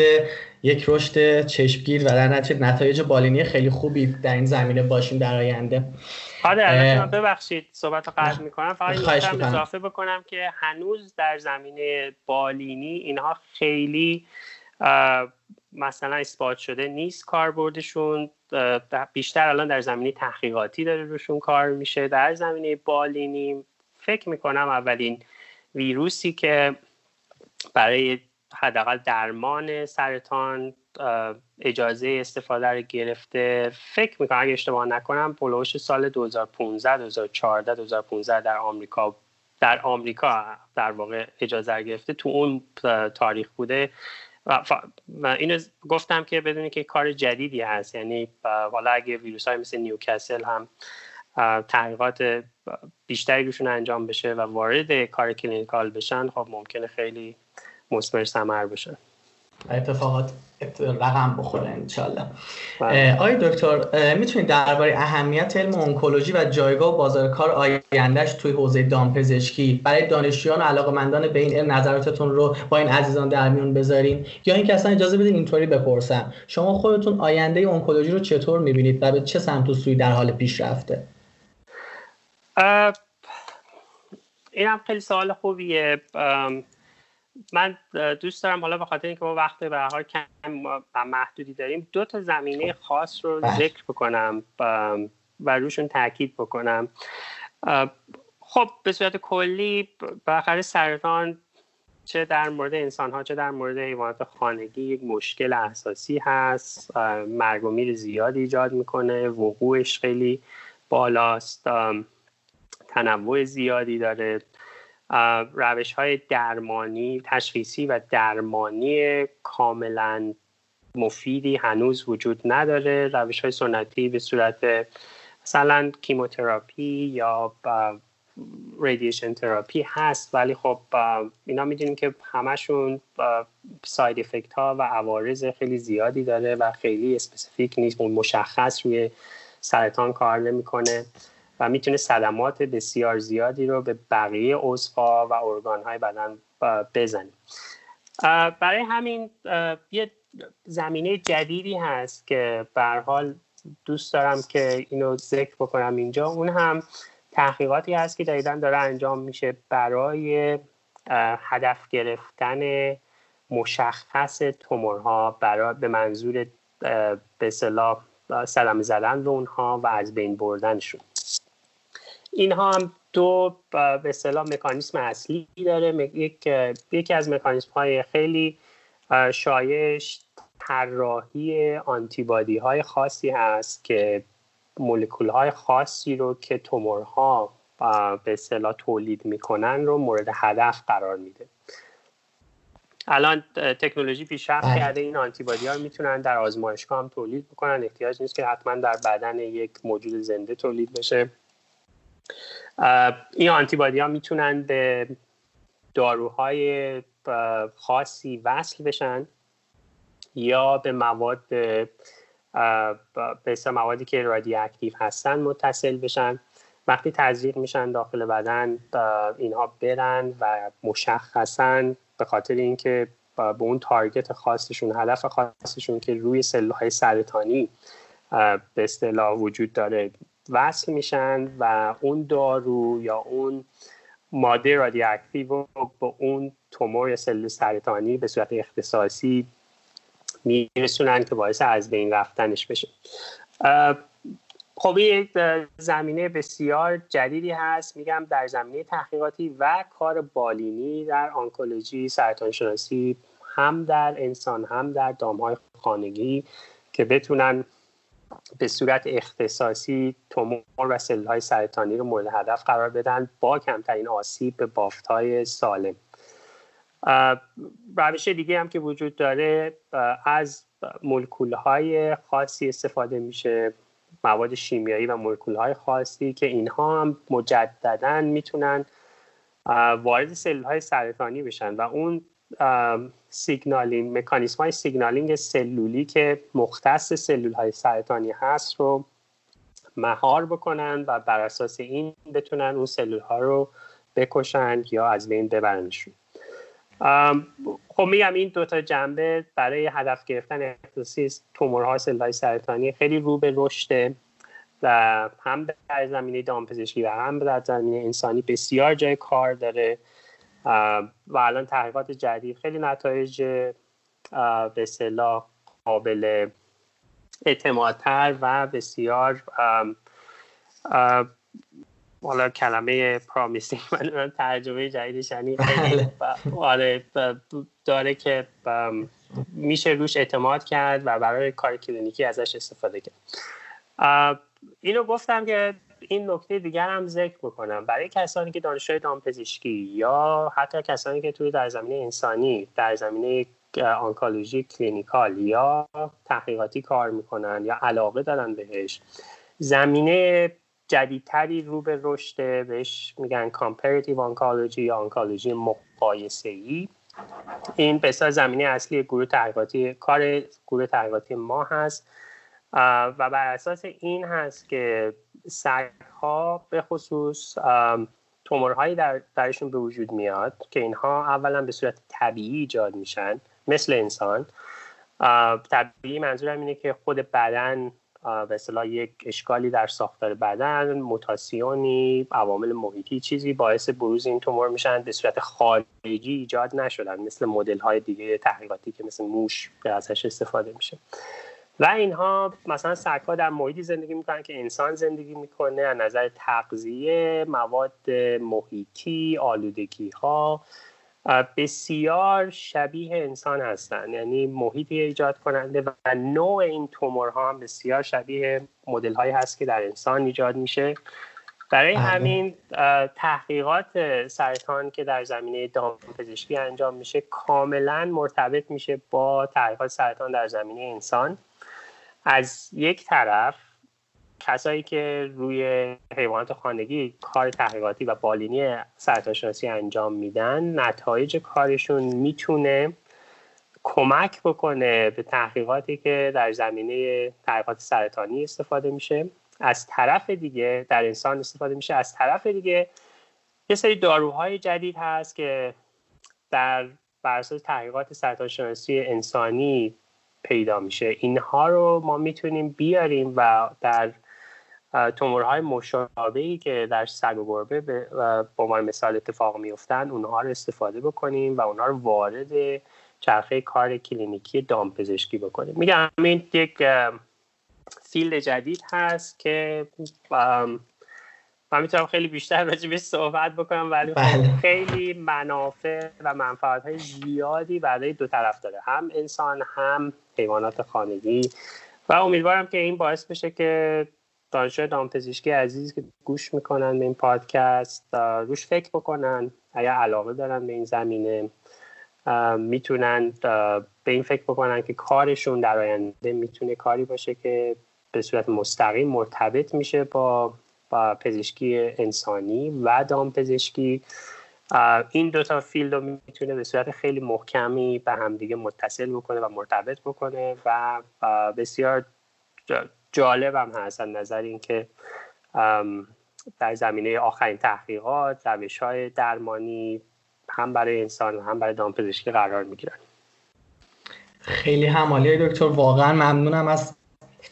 یک رشد چشمگیر و در نتایج بالینی خیلی خوبی در این زمینه باشیم در آینده. آره ببخشید صحبت قطع می‌کنم. فقط این اضافه بکنم که هنوز در زمینه بالینی اینها خیلی مثلا اثبات شده نیست کاربردشون. بیشتر الان در زمینه تحقیقاتی داره روشون کار میشه. در زمینه بالینی فکر می‌کنم اولین ویروسی که برای حداقل درمان سرطان اجازه استفاده رو گرفته فکر می‌کنم اگه اشتباه نکنم پولوش سال 2015 2014 2015 در آمریکا در آمریکا در واقع اجازه گرفته. تو اون تاریخ بوده. و اینو گفتم که بدونی که کار جدیدی هست. یعنی حالا اگه ویروس های مثل نیوکاسل هم تحقیقات بیشتری روشون انجام بشه و وارد کار clinical بشن خب ممکنه خیلی مثمر ثمر بشن اتفاقات رقم بخوره انشالله بله. آقای دکتر می‌تونید درباره اهمیت علم اونکولوژی و جایگاه و بازار کار آیندهش توی حوزه دامپزشکی برای دانشجویان و علاقمندان به این علم نظراتتون رو با این عزیزان در میون بذارین؟ یا اینکه اصلا اجازه بدین اینطوری بپرسم شما خودتون آینده اونکولوژی رو چطور می‌بینید و به چه سمت و سوی در حال پیشرفته؟ این هم خیلی سوال خوبیه. من دوست دارم حالا به خاطر اینکه ما وقت به حال کم و محدودی داریم دو تا زمینه خاص رو بله. ذکر بکنم و روشون تاکید بکنم. خب به صورت کلی بالاخره سرطان چه در مورد انسان ها چه در مورد حیوانات خانگی یک مشکل اساسی هست. مرگ و میر زیاد ایجاد می‌کنه وقوعش خیلی بالاست. تنوع زیادی داره. روش های درمانی تشخیصی و درمانی کاملا مفیدی هنوز وجود نداره. روش های سنتی به صورت مثلا chemotherapy یا radiation therapy هست ولی خب اینا می‌دونیم که همشون side effect ها و عوارض خیلی زیادی داره و خیلی specific نیست مشخص روی سرطان کار نمی‌کنه. می‌تونه صدمات بسیار زیادی رو به بقیه عضوها و ارگانهای بدن بزنه. برای همین یه زمینه جدیدی هست که به حال دوست دارم که اینو ذکر بکنم اینجا. اون هم تحقیقاتی هست که جدیدن داره انجام میشه برای هدف گرفتن مشخص تومورها برای به منظور به صلاح سلام زدن به اونها و از بین بردنشون. اینها هم دو به اصطلاح مکانیسم اصلی داره. یک یکی از مکانیسم های خیلی شایش طراحی آنتیبادی های خاصی هست که مولکول های خاصی رو که تومورها به اصطلاح تولید می‌کنن رو مورد هدف قرار میده. الان تکنولوژی پیشرفت بله. کرده این آنتیبادی ها می‌تونن در آزمایشگاه هم تولید بکنن احتیاج نیست که حتما در بدن یک موجود زنده تولید بشه. این آنتیبادی ها می‌تونن به داروهای خاصی وصل بشن یا به مواد به موادی که رادی اکتیو هستن متصل بشن. وقتی تزریق میشن داخل بدن اینها برن و مشخصا به خاطر اینکه به اون تارگت خاصشون هدف خاصشون که روی سلولهای سرطانی به اصطلاح وجود داره وصل میشن و اون دارو یا اون ماده رادیواکتیو رو به اون تومور یا سلول سرطانی به صورت اختصاصی میرسونن که باعث از بین رفتنش بشه. خب یک زمینه بسیار جدیدی هست. میگم در زمینه تحقیقاتی و کار بالینی در آنکولوژی سرطان شناسی هم در انسان هم در دامهای خانگی که بتونن به صورت اختصاصی تومور و سلول های سرطانی رو مورد هدف قرار بدن با کمترین آسیب به بافت های سالم روش دیگه هم که وجود داره از مولکول های خاصی استفاده میشه مواد شیمیایی و مولکول های خاصی که اینها هم مجددا می‌تونن وارد سلول های سرطانی بشن و اون signaling مکانیسم های signaling سلولی که مختص سلول های سرطانی هست رو مهار بکنن و بر اساس این بتونن اون سلول ها رو بکشن یا از بین ببرنشون. خب میگم این دوتا جنبه برای هدف گرفتن اختصاصی تومورها سلول سرطانی خیلی رو به رشده و هم در زمینه دامپزشکی و هم در زمینه انسانی بسیار جای کار داره. و الان تحقیقات جدید خیلی نتایج به اصطلاح قابل اعتمادتر و بسیار حالا کلمه پرامیسینگ من ترجمه جدیدش یعنی خیلی بله. آره داره که میشه روش اعتماد کرد و برای کار کلینیکی ازش استفاده کرد اینو گفتم که این نکته دیگر هم ذکر بکنم. برای کسانی که دانشجوی دامپزشکی یا حتی کسانی که توی در زمینه انسانی در زمینه آنکولوژی clinical یا تحقیقاتی کار می‌کنن یا علاقه دارن بهش زمینه جدیدتری رو به رشد بهش میگن comparative oncology یا آنکولوژی مقایسه ای این به زمینه اصلی گروه تحقیقاتی کار گروه تحقیقاتی ما هست. و بر اساس این هست که سگ ها به خصوص تومورهایی در درشون به وجود میاد که اینها اولا به صورت طبیعی ایجاد میشن مثل انسان. طبیعی منظورم اینه که خود بدن به اصطلاح یک اشکالی در ساختار بدن موتاسیونی عوامل محیطی چیزی باعث بروز این تومور میشن به صورت خارجی ایجاد نشدن مثل مدل های دیگه تحقیقاتی که مثل موش به ازش استفاده میشه. و اینها مثلا سگها در محیطی زندگی می‌کنن که انسان زندگی می‌کنه از نظر تغذیه مواد محیطی آلودگی ها بسیار شبیه انسان هستن. یعنی محیطی ایجاد کننده و نوع این تومورها هم بسیار شبیه مدل هایی هست که در انسان ایجاد میشه. برای بله. همین تحقیقات سرطان که در زمینه دامپزشکی انجام میشه کاملا مرتبط میشه با تحقیقات سرطان در زمینه انسان. از یک طرف کسایی که روی حیوانات خانگی کار تحقیقاتی و بالینی سرطانشناسی انجام میدن نتایج کارشون می‌تونه کمک بکنه به تحقیقاتی که در زمینه تحقیقات سرطانی استفاده میشه. از طرف دیگه در انسان استفاده میشه. از طرف دیگه یه سری داروهای جدید هست که در بر اساس تحقیقات سرطانشناسی انسانی پیدا میشه. اینها رو ما می‌تونیم بیاریم و در تومورهای مشابهی که در سگ و گربه به عنوان مثال اتفاق میفتن اونها رو استفاده بکنیم و اونها رو وارد چرخه کار کلینیکی دامپزشکی بکنیم. میگم این یک field جدید هست که من می‌تونم خیلی بیشتر راجع به صحبت بکنم ولی خب بله. خیلی منافع و منفعت های زیادی برای دو طرف داره. هم انسان هم حیوانات خانگی. و امیدوارم که این باعث بشه که دانشجوی دامپزشکی عزیز که گوش می‌کنن به این پادکست روش فکر بکنن. اگر علاقه دارن به این زمینه می‌تونن به این فکر بکنن که کارشون در آینده می‌تونه کاری باشه که به صورت مستقیم مرتبط میشه با پزشکی انسانی و دامپزشکی. این دوتا فیلد رو می‌تونه به صورت خیلی محکمی به همدیگه متصل بکنه و مرتبط بکنه و بسیار جالب هم هست از نظر اینکه در زمینه آخرین تحقیقات روش های درمانی هم برای انسان و هم برای دامپزشکی قرار می‌گیرن. خیلی همالی دکتر واقعا ممنونم از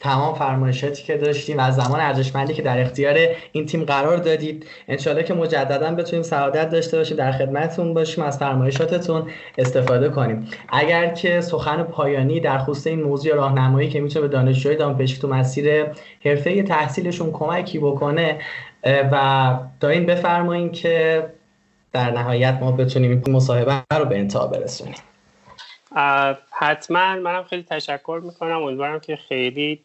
تمام فرمایشاتی که داشتیم از زمان ارزشمندی که در اختیار این تیم قرار دادید. انشالله که مجددا بتونیم سعادت داشته باشیم در خدمتتون باشیم از فرمایشاتتون استفاده کنیم. اگر که سخن پایانی در خصوص این موضوع راهنمایی که می‌تونه به دانشجوی دامپزشکی تو مسیر حرفه تحصیلشون کمکی بکنه و دارین بفرمایین که در نهایت ما بتونیم مصاحبه رو به انتها برسونیم. حتما منم خیلی تشکر می‌کنم. امیدوارم که خیلی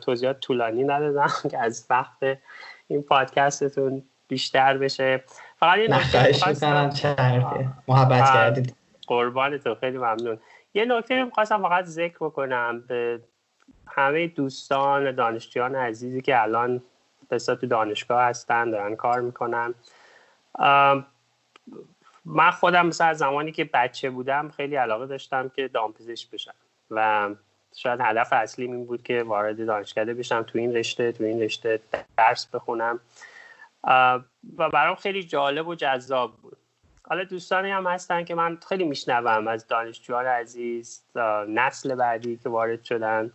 توضیحات طولانی ندادم که از وقت این پادکستتون بیشتر بشه. فقط یه نکته محبت کردید. قربان تو. خیلی ممنون. یه نکته می‌خواستم فقط ذکر بکنم به همه دوستان دانشجویان عزیزی که الان به تو دانشگاه هستن دارن کار می‌کنن. من خودم مثلا زمانی که بچه بودم خیلی علاقه داشتم که دامپزشک بشم و شاید هدف اصلی این بود که وارد دانشکده بشم تو این رشته تو این رشته درس بخونم. و برام خیلی جالب و جذاب بود. حالا دوستانی هم هستن که من خیلی میشنوم از دانشجویان عزیز نسل بعدی که وارد شدن.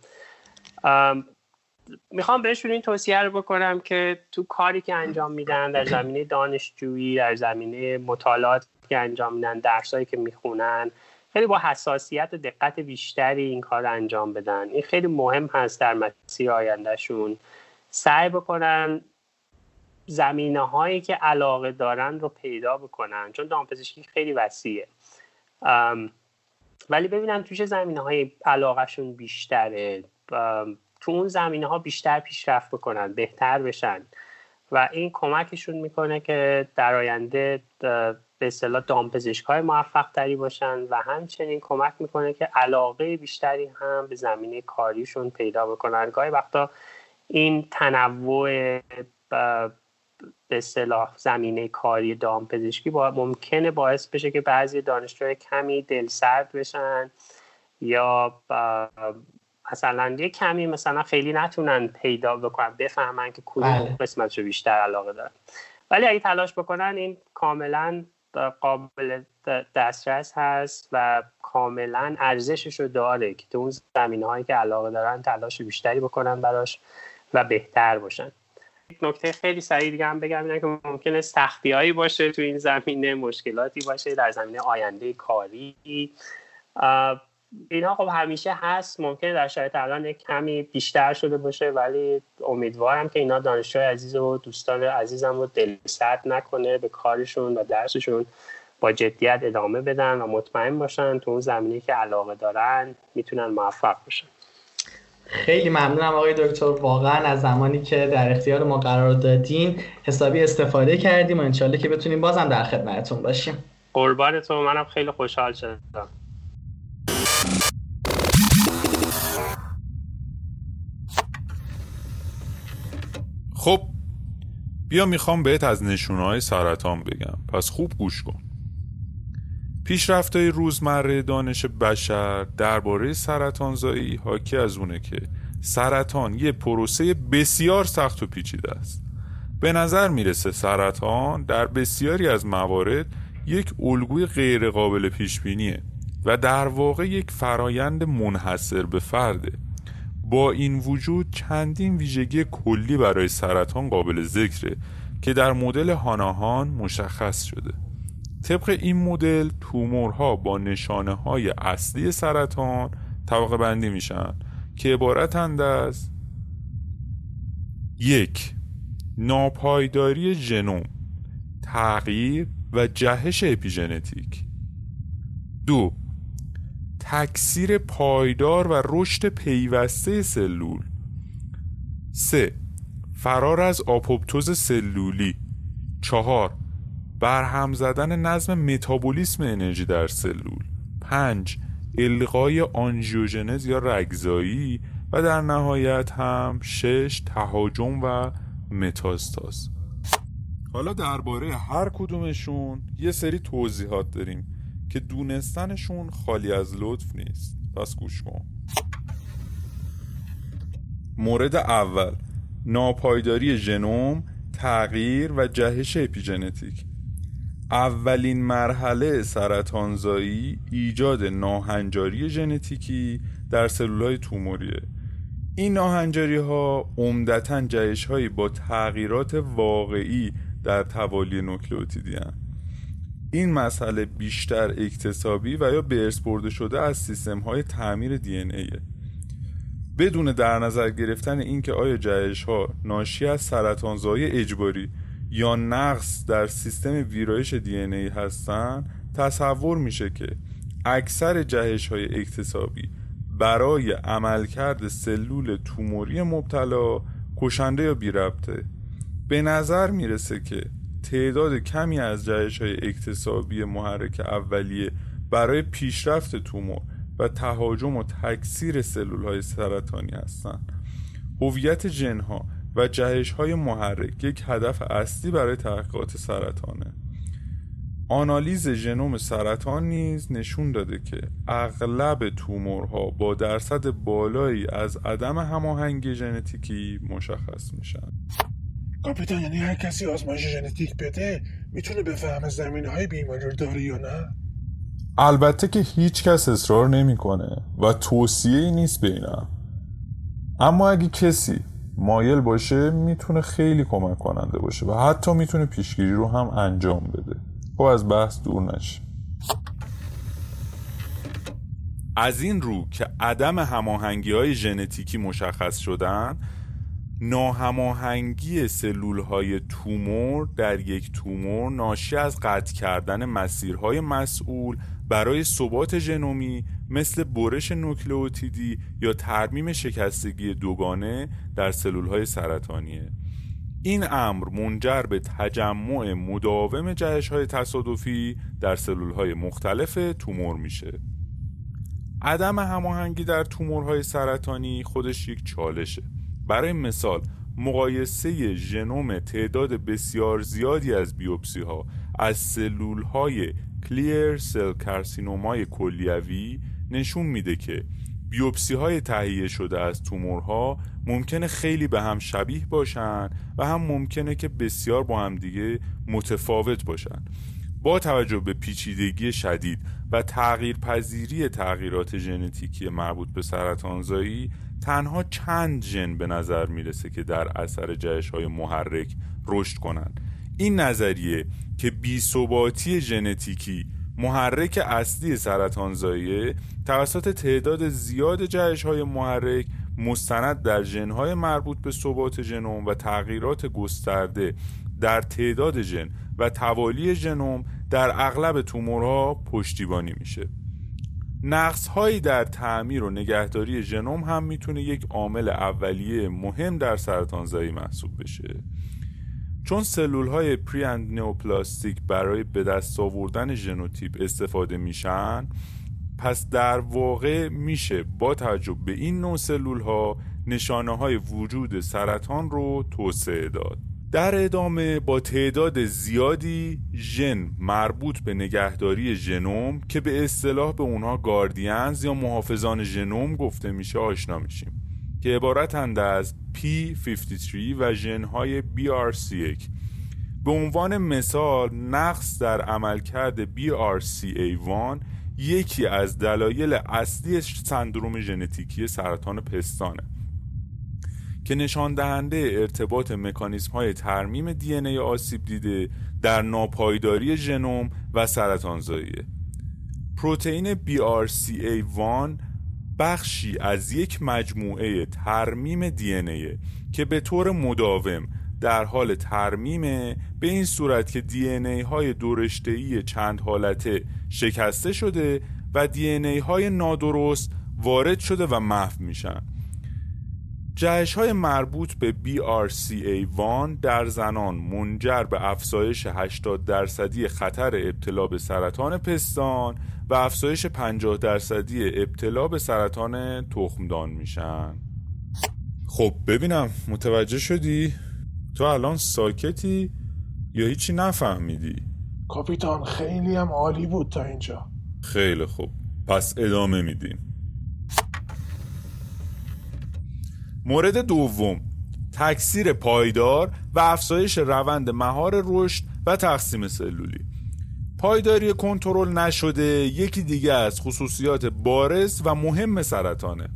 می‌خوام بهشون این توصیه رو بکنم که تو کاری که انجام میدن در زمینه دانشجویی در زمینه مطالعات که انجام میدن درسایی که می‌خونن. خیلی با حساسیت و دقت بیشتری این کار رو انجام بدن. این خیلی مهم هست در مسیر آیندهشون. سعی بکنن زمینه هایی که علاقه دارن رو پیدا بکنن چون دامپزشکی خیلی وسیعه. ولی ببینم توش زمینه های علاقهشون بیشتره. تو اون زمینه ها بیشتر پیشرفت بکنن بهتر بشن. و این کمکشون می‌کنه که در آینده به اصطلاح دامپزشک های موفق تری باشن و همچنین کمک می‌کنه که علاقه بیشتری هم به زمینه کاریشون پیدا بکنن گاهی وقتا این تنوع به اصطلاح زمینه کاری دامپزشکی با ممکنه باعث بشه که بعضی دانشجوهای کمی دلسرد بشن یا مثلا یه کمی مثلا خیلی نتونن پیدا بکنن بفهمن که کدوم بله. قسمتشو بیشتر علاقه دارن ولی اگه تلاش بکنن این کاملا قابل دسترس هست و کاملا ارزشش رو داره که تو اون زمینه هایی که علاقه دارن تلاش بیشتری بکنن براش و بهتر باشن. نکته خیلی سریع دیگه هم بگم اینه که ممکنه سختی هایی باشه تو این زمینه مشکلاتی باشه در زمینه آینده کاری. اینا خب همیشه هست ممکنه در شرایط الان یک کمی بیشتر شده باشه ولی امیدوارم که اینا دانشجوی عزیز و دوستان عزیزم رو دل سرد نکنه به کارشون و درسشون با جدیت ادامه بدن و مطمئن باشن تو اون زمینه که علاقه دارن می‌تونن موفق باشن خیلی ممنونم آقای دکتر. واقعا از زمانی که در اختیار ما قرار دادین حسابی استفاده کردیم و انشالله که بتونیم بازم در خدمتتون باشیم. قربانتون. منم خیلی خوشحال شدم. خب بیا می‌خوام بهت از نشونه های سرطان بگم. پس خوب گوش کن. پیشرفت های روزمره دانش بشر درباره سرطانزایی حاکی از اونه که سرطان یه پروسه بسیار سخت و پیچیده است. به نظر می‌رسه سرطان در بسیاری از موارد یک الگوی غیرقابل پیش بینیه و در واقع یک فرایند منحصر به فرده. با این وجود چندین ویژگی کلی برای سرطان قابل ذکره که در مدل هاناهان مشخص شده. طبق این مدل تومورها با نشانه های اصلی سرطان طبقه بندی میشن که عبارتند از یک ناپایداری ژنوم تغییر و جهش اپیژنتیک. دو تکثیر پایدار و رشد پیوسته سلول 3. فرار از آپوپتوز سلولی 4. برهم زدن نظم متابولیسم انرژی در سلول 5. القای آنژیوژنز یا رگزایی و در نهایت هم 6. تهاجم و متاستاز حالا درباره هر کدومشون یه سری توضیحات داریم که دونستنشون خالی از لطف نیست. پس گوش کن. مورد اول ناپایداری ژنوم تغییر و جهش اپیژنتیک. اولین مرحله سرطانزایی ایجاد ناهنجاری ژنتیکی در سلولهای توموریه. این ناهنجاری ها عمدتا جهش هایی با تغییرات واقعی در توالی نوکلئوتیدی این مسئله بیشتر اکتسابی و یا به برده شده از سیستم های تعمیر دی ای. بدون در نظر گرفتن اینکه آیا جهش ها ناشی از سرطانزایی اجباری یا نقص در سیستم ویرایش دی ای هستن تصور میشه که اکثر جهش های اکتسابی برای عملکرد سلول توموری مبتلا کشنده یا بی ربطه به نظر می‌رسه که تعداد کمی از جهش های اکتسابی محرک اولیه برای پیشرفت تومور و تهاجم و تکثیر سلول های سرطانی هستند. هویت جن ها و جهش های محرک یک هدف اصلی برای تحقیقات سرطانه آنالیز ژنوم سرطان نیز نشون داده که اغلب تومورها با درصد بالایی از عدم هماهنگی ژنتیکی مشخص میشن کاپیتان یعنی هر کسی آزمایش ژنتیک بده می‌تونه بفهمه زمینه های بیماری رو داره یا نه؟ البته که هیچ کس اصرار نمی‌کنه و توصیه ای نیست بینم اما اگه کسی مایل باشه می‌تونه خیلی کمک کننده باشه و حتی می‌تونه پیشگیری رو هم انجام بده. خب از بحث دور نشه از این رو که عدم هماهنگی های ژنتیکی مشخص شدن ناهماهنگی سلول های تومور در یک تومور ناشی از قطع کردن مسیرهای مسئول برای ثبات ژنومی مثل برش نوکلئوتیدی یا ترمیم شکستگی دوگانه در سلول های سرطانیه. این امر منجر به تجمع مداوم جهش های تصادفی در سلول های مختلف تومور میشه. عدم هماهنگی در تومورهای سرطانی خودش یک چالشه. برای مثال مقایسه ژنوم تعداد بسیار زیادی از بیوپسی ها از سلول های کلیر سل کارسینومای کلیوی نشون میده که بیوپسی های تهیه شده از تومورها ممکنه خیلی به هم شبیه باشن و هم ممکنه که بسیار با هم دیگه متفاوت باشن. با توجه به پیچیدگی شدید و تغییر پذیری تغییرات ژنتیکی مربوط به سرطانزایی تنها چند ژن به نظر می‌رسه که در اثر جهش های محرک رشد کنند. این نظریه که بیثباتی ژنتیکی محرک اصلی سرطانزاییه توسط تعداد زیاد جهش های محرک مستند در ژنهای مربوط به ثبات ژنوم و تغییرات گسترده در تعداد ژن و توالی ژنوم در اغلب تومورها پشتیبانی میشه. نقص هایی در تعمیر و نگهداری ژنوم هم می‌تونه یک عامل اولیه مهم در سرطانزایی محسوب بشه. چون سلول های pre and neoplastic برای به دست آوردن ژنوتیپ استفاده میشن پس در واقع میشه با توجه به این نوع سلول ها نشانه های وجود سرطان رو توسعه داد. در ادامه با تعداد زیادی ژن مربوط به نگهداری ژنوم که به اصطلاح به اونها guardians یا محافظان ژنوم گفته میشه آشنا میشیم که عبارتند از P53 و ژنهای BRCA به عنوان مثال نقص در عملکرد BRCA1 یکی از دلایل اصلی سندروم ژنتیکی سرطان پستانه. که نشان دهنده ارتباط مکانیسم های ترمیم دی ای آسیب دیده در ناپایداری ژنوم و سرطانزاییه. پروتئین BRCA1 بخشی از یک مجموعه ترمیم دی ای که به طور مداوم در حال ترمیم به این صورت که دی ای های دورشتهی چند حالته شکسته شده و دی ای های نادرست وارد شده و محو میشن. جهش های مربوط به BRCA1 در زنان منجر به افزایش 80 درصدی خطر ابتلا به سرطان پستان و افزایش 50 درصدی ابتلا به سرطان تخمدان میشن خب ببینم متوجه شدی؟ تو الان ساکتی یا هیچی نفهمیدی؟ کاپیتان خیلی هم عالی بود تا اینجا خیلی خوب پس ادامه میدیم مورد دوم تکثیر پایدار و افزایش روند مهار رشد و تقسیم سلولی. پایداری کنترل نشده یکی دیگه از خصوصیات بارز و مهم سرطانه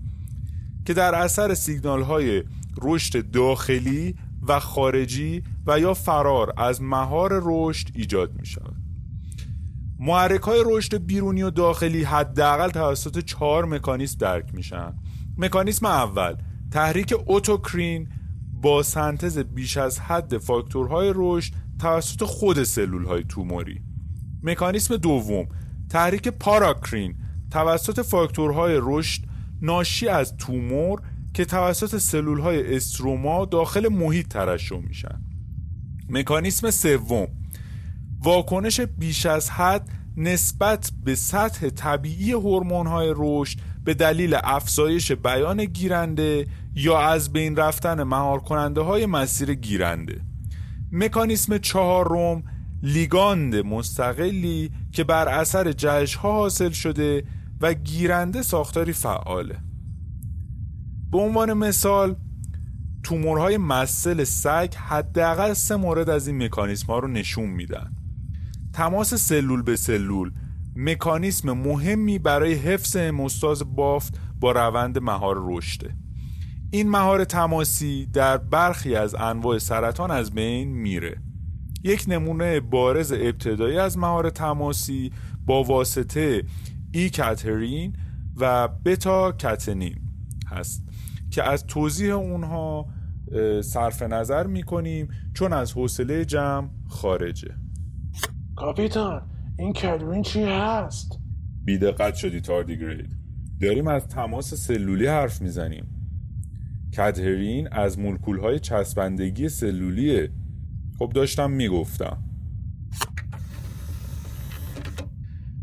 که در اثر سیگنال های رشد داخلی و خارجی و یا فرار از مهار رشد ایجاد می شود محرک های رشد بیرونی و داخلی حداقل توسط چهار مکانیسم درک میشن. مکانیسم اول تحریک اوتوکرین با سنتز بیش از حد فاکتورهای رشد توسط خود سلول های توموری مکانیسم دوم تحریک پاراکرین توسط فاکتورهای رشد ناشی از تومور که توسط سلول های استروما داخل محیط ترشح میشن. مکانیسم سوم واکنش بیش از حد نسبت به سطح طبیعی هورمون های رشد به دلیل افزایش بیان گیرنده یا از بین رفتن مهار کننده های مسیر گیرنده. مکانیسم چهارم لیگاند مستقلی که بر اثر جهش ها حاصل شده و گیرنده ساختاری فعاله. به عنوان مثال تومورهای مسل سگ حداقل سه مورد از این مکانیسم ها رو نشون میدن. تماس سلول به سلول مکانیسم مهمی برای حفظ مستاز بافت با روند مهار رشده این مهار تماسی در برخی از انواع سرطان از بین میره. یک نمونه بارز ابتدایی از مهار تماسی با واسطه ای کاترین و بتا کاتنین هست که از توضیح اونها صرف نظر می‌کنیم چون از حوصله جمع خارجه. کاپیتان این کلوین چی هست؟ بیدقت شدی تاردیگرید. داریم از تماس سلولی حرف می‌زنیم. کدهرین از مولکول های چسبندگی سلولیه خب داشتم می‌گفتم.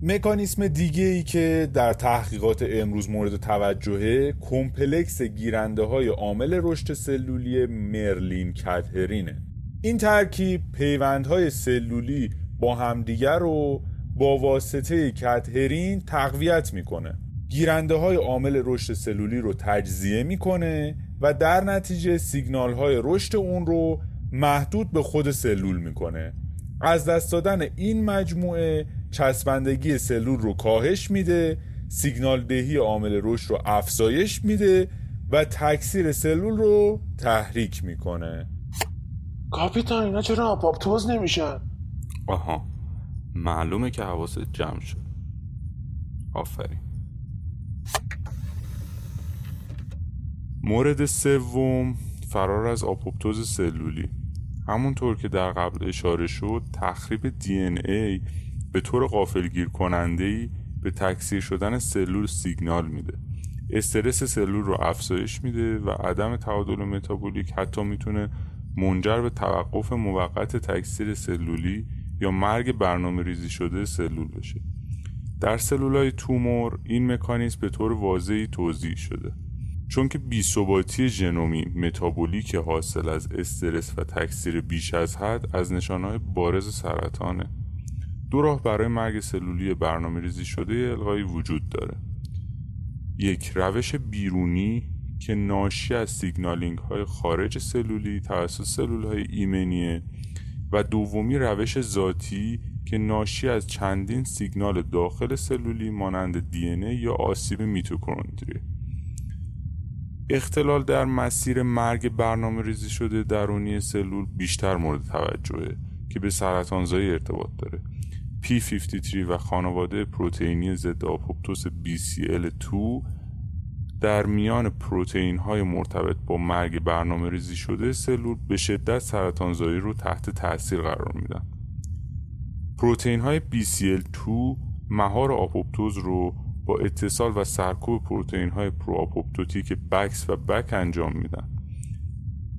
مکانیسم دیگه ای که در تحقیقات امروز مورد توجهه کمپلکس گیرنده های عامل رشد سلولی مرلین کدهرینه این ترکیب پیوندهای سلولی با همدیگر رو با واسطه کتهرین تقویت می‌کنه. گیرنده های عامل رشد سلولی رو تجزیه می‌کنه و در نتیجه سیگنال های رشد اون رو محدود به خود سلول می‌کنه. از دست دادن این مجموعه چسبندگی سلول رو کاهش میده سیگنال دهی عامل رشد رو افزایش میده و تکثیر سلول رو تحریک می‌کنه. کاپیتان اینا چرا آپاپتوز نمیشن؟ آها معلومه که حواست جمع شد. آفرین. مورد سوم فرار از آپوپتوز سلولی. همونطور که در قبل اشاره شد تخریب DNA به طور غافلگیر کننده ای به تکثیر شدن سلول سیگنال میده. استرس سلول رو افزایش میده و عدم تعادل متابولیک حتی می‌تونه منجر به توقف موقت تکثیر سلولی یا مرگ برنامه ریزی شده سلول بشه. در سلول های تومور این مکانیزم به طور واضحی توضیح شده. چون که بیثباتی ژنومی متابولیک حاصل از استرس و تکثیر بیش از حد از نشانهای بارز سرطانه. دو راه برای مرگ سلولی برنامه ریزی شده الغایی وجود داره. یک روش بیرونی که ناشی از signaling های خارج سلولی توسط سلول های ایمنیه. و دومی روش ذاتی که ناشی از چندین سیگنال داخل سلولی مانند DNA یا آسیب میتوکندری اختلال در مسیر مرگ برنامه ریزی شده درونی سلول بیشتر مورد توجهه که به سرطانزایی ارتباط داره. P53 و خانواده پروتئینی ضد آپوپتوس BCL2 در میان پروتئین های مرتبط با مرگ برنامه ریزی شده سلول به شدت سرطانزایی رو تحت تاثیر قرار میدن. پروتئین های BCL2 مهار آپوپتوز رو با اتصال و سرکوب پروتئین های pro-apoptotic BAX و BAK انجام میدن.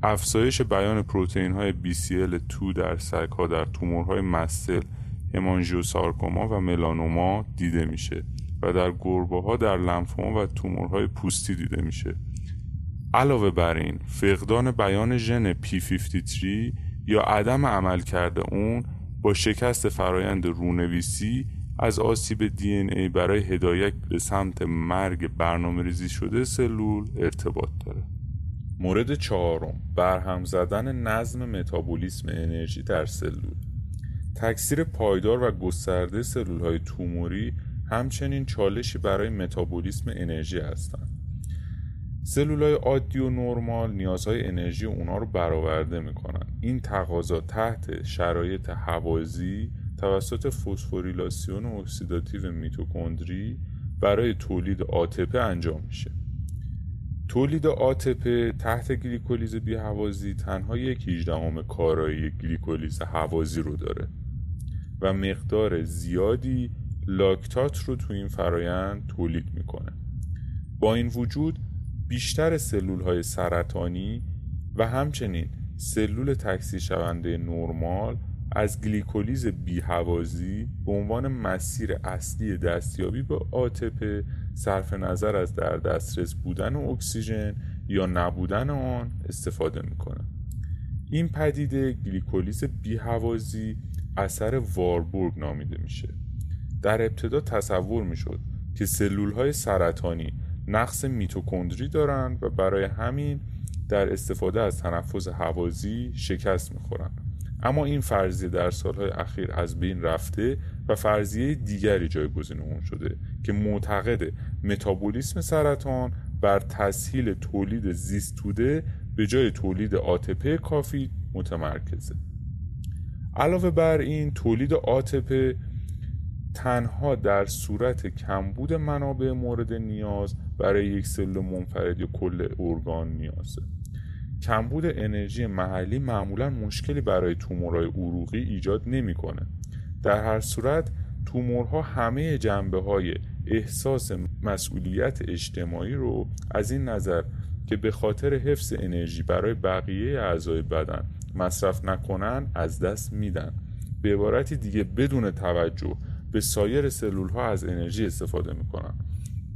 افزایش بیان پروتئین های BCL2 در سگ ها در تومورهای mast cell همانژیوسارکوما و ملانوما دیده میشه و در گربه ها در لنفوما و تومورهای پوستی دیده میشه. علاوه بر این فقدان بیان ژن P53 یا عدم عمل کرده اون با شکست فرایند رونویسی از آسیب دی ای برای هدایت به سمت مرگ برنامه ریزی شده سلول ارتباط داره مورد چهارم برهم زدن نظم متابولیسم انرژی در سلول تکثیر پایدار و گسترده سلول های توموری همچنین چالشی برای متابولیسم انرژی هستند. سلول های عادی و نرمال نیازهای انرژی اونا رو برآورده می‌کنن. این تقاضا تحت شرایط حوازی توسط فسفوریلاسیون اکسیداتیو میتوکندری برای تولید ATP انجام میشه. تولید ATP تحت گلیکولیز بیهوازی تنها یک هیجدهم کارایی گلیکولیز هوازی رو داره و مقدار زیادی لاکتات رو تو این فرایند تولید می‌کنه با این وجود بیشتر سلول های سرطانی و همچنین سلول تکثیر شونده نرمال از گلیکولیز بیهوازی به عنوان مسیر اصلی دستیابی به آتپه صرف نظر از در دسترس بودن اکسیژن یا نبودن آن استفاده می‌کنه. این پدیده گلیکولیز بیهوازی اثر واربورگ نامیده میشه. در ابتدا تصور می‌شد که سلول های سرطانی نقص میتوکندری دارند و برای همین در استفاده از تنفس هوازی شکست می‌خورند. اما این فرضیه در سالهای اخیر از بین رفته و فرضیه دیگری جایگزین اون شده که معتقد متابولیسم سرطان بر تسهیل تولید زیستوده به جای تولید آتپه کافی متمرکزه. علاوه بر این تولید آتپه تنها در صورت کمبود منابع مورد نیاز برای یک سلول منفرد یا کل ارگان نیازه. کمبود انرژی محلی معمولا مشکلی برای تومورهای عروقی ایجاد نمی‌کنه. در هر صورت تومورها همه جنبه های احساس مسئولیت اجتماعی رو از این نظر که به خاطر حفظ انرژی برای بقیه اعضای بدن مصرف نکنن از دست میدن به عبارتی دیگه بدون توجه به سایر سلول ها از انرژی استفاده می‌کنن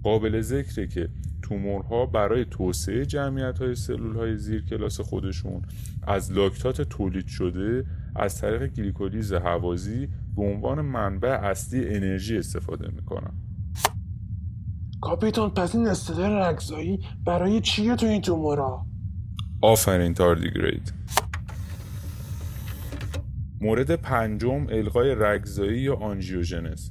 قابل ذکره که تومورها برای توسعه جمعیت های سلول های زیر کلاس خودشون از لاکتات تولید شده از طریق گلیکولیز هوازی به عنوان منبع اصلی انرژی استفاده می‌کنن. کاپیتان پس این استدار رگزایی برای چیه تو این تومورا؟ آفرین تاردیگرید. مورد پنجم القای رگزایی یا آنژیوژنز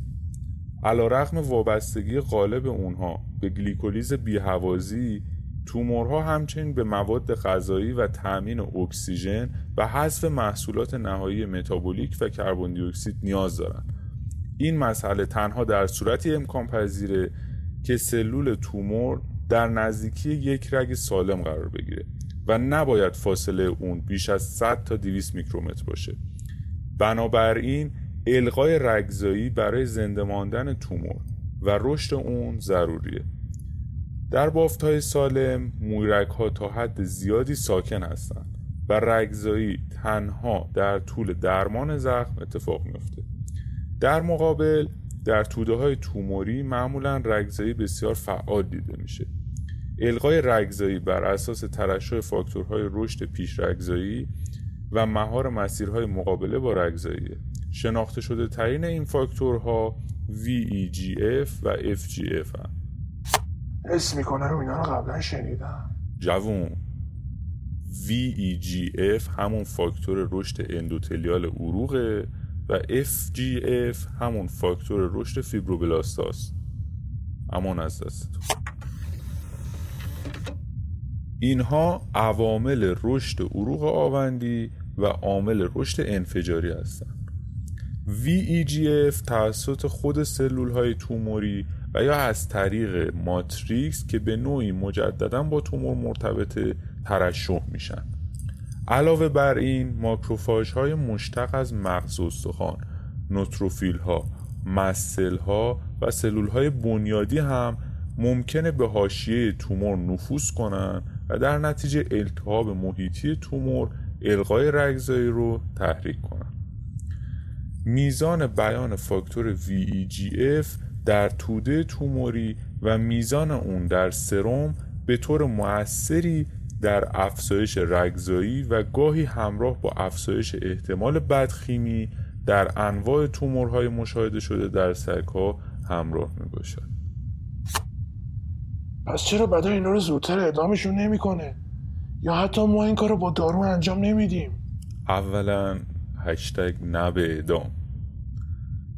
علا رقم وابستگی غالب اونها به گلیکولیز بیهوازی تومورها همچنین به مواد غذایی و تأمین اکسیژن و حذف محصولات نهایی متابولیک و کربن دی اکسید نیاز دارند. این مسئله تنها در صورتی امکان پذیره که سلول تومور در نزدیکی یک رگ سالم قرار بگیره و نباید فاصله اون بیش از 100 تا 200 میکرومتر باشه. بنابراین القای رگزایی برای زنده ماندن تومور و رشد اون ضروریه. در بافت های سالم مویرک ها تا حد زیادی ساکن هستند و رگزایی تنها در طول درمان زخم اتفاق میفته در مقابل در توده های توموری معمولا رگزایی بسیار فعال دیده میشه. القای رگزایی بر اساس ترشح فاکتورهای رشد پیش رگزایی و مهار مسیرهای مقابله با رگزاییه شناخته شده ترین این فاکتورها VEGF و FGF هم اسم می‌کنم اینا رو قبلا شنیدم. جوون VEGF همون فاکتور رشد اندوتلیال عروقه و FGF همون فاکتور رشد فیبروبلاستاست امان از دستتون. اینها عوامل رشد عروق آوندی و عامل رشد انفجاری هستند VEGF توسط خود سلول های توموری و یا از طریق ماتریکس که به نوعی مجددا با تومور مرتبطه ترشح میشن. علاوه بر این ماکروفاژ های مشتق از مغز استخوان نوتروفیل ها مسل ها و سلول های بنیادی هم ممکنه به حاشیه تومور نفوذ کنند و در نتیجه التهاب محیطی تومور القای رگزایی رو تحریک کنند میزان بیان فاکتور VEGF در توده توموری و میزان اون در سرم به طور موثری در افزایش رگزایی و گاهی همراه با افزایش احتمال بدخیمی در انواع تومورهای مشاهده شده در سگها همراه می باشد. پس چرا بدن اینا رو زودتر اعدامشون نمی‌کنه؟ یا حتی ما این کار رو با دارو انجام نمیدیم؟ اولا هشتگ نه اعدام.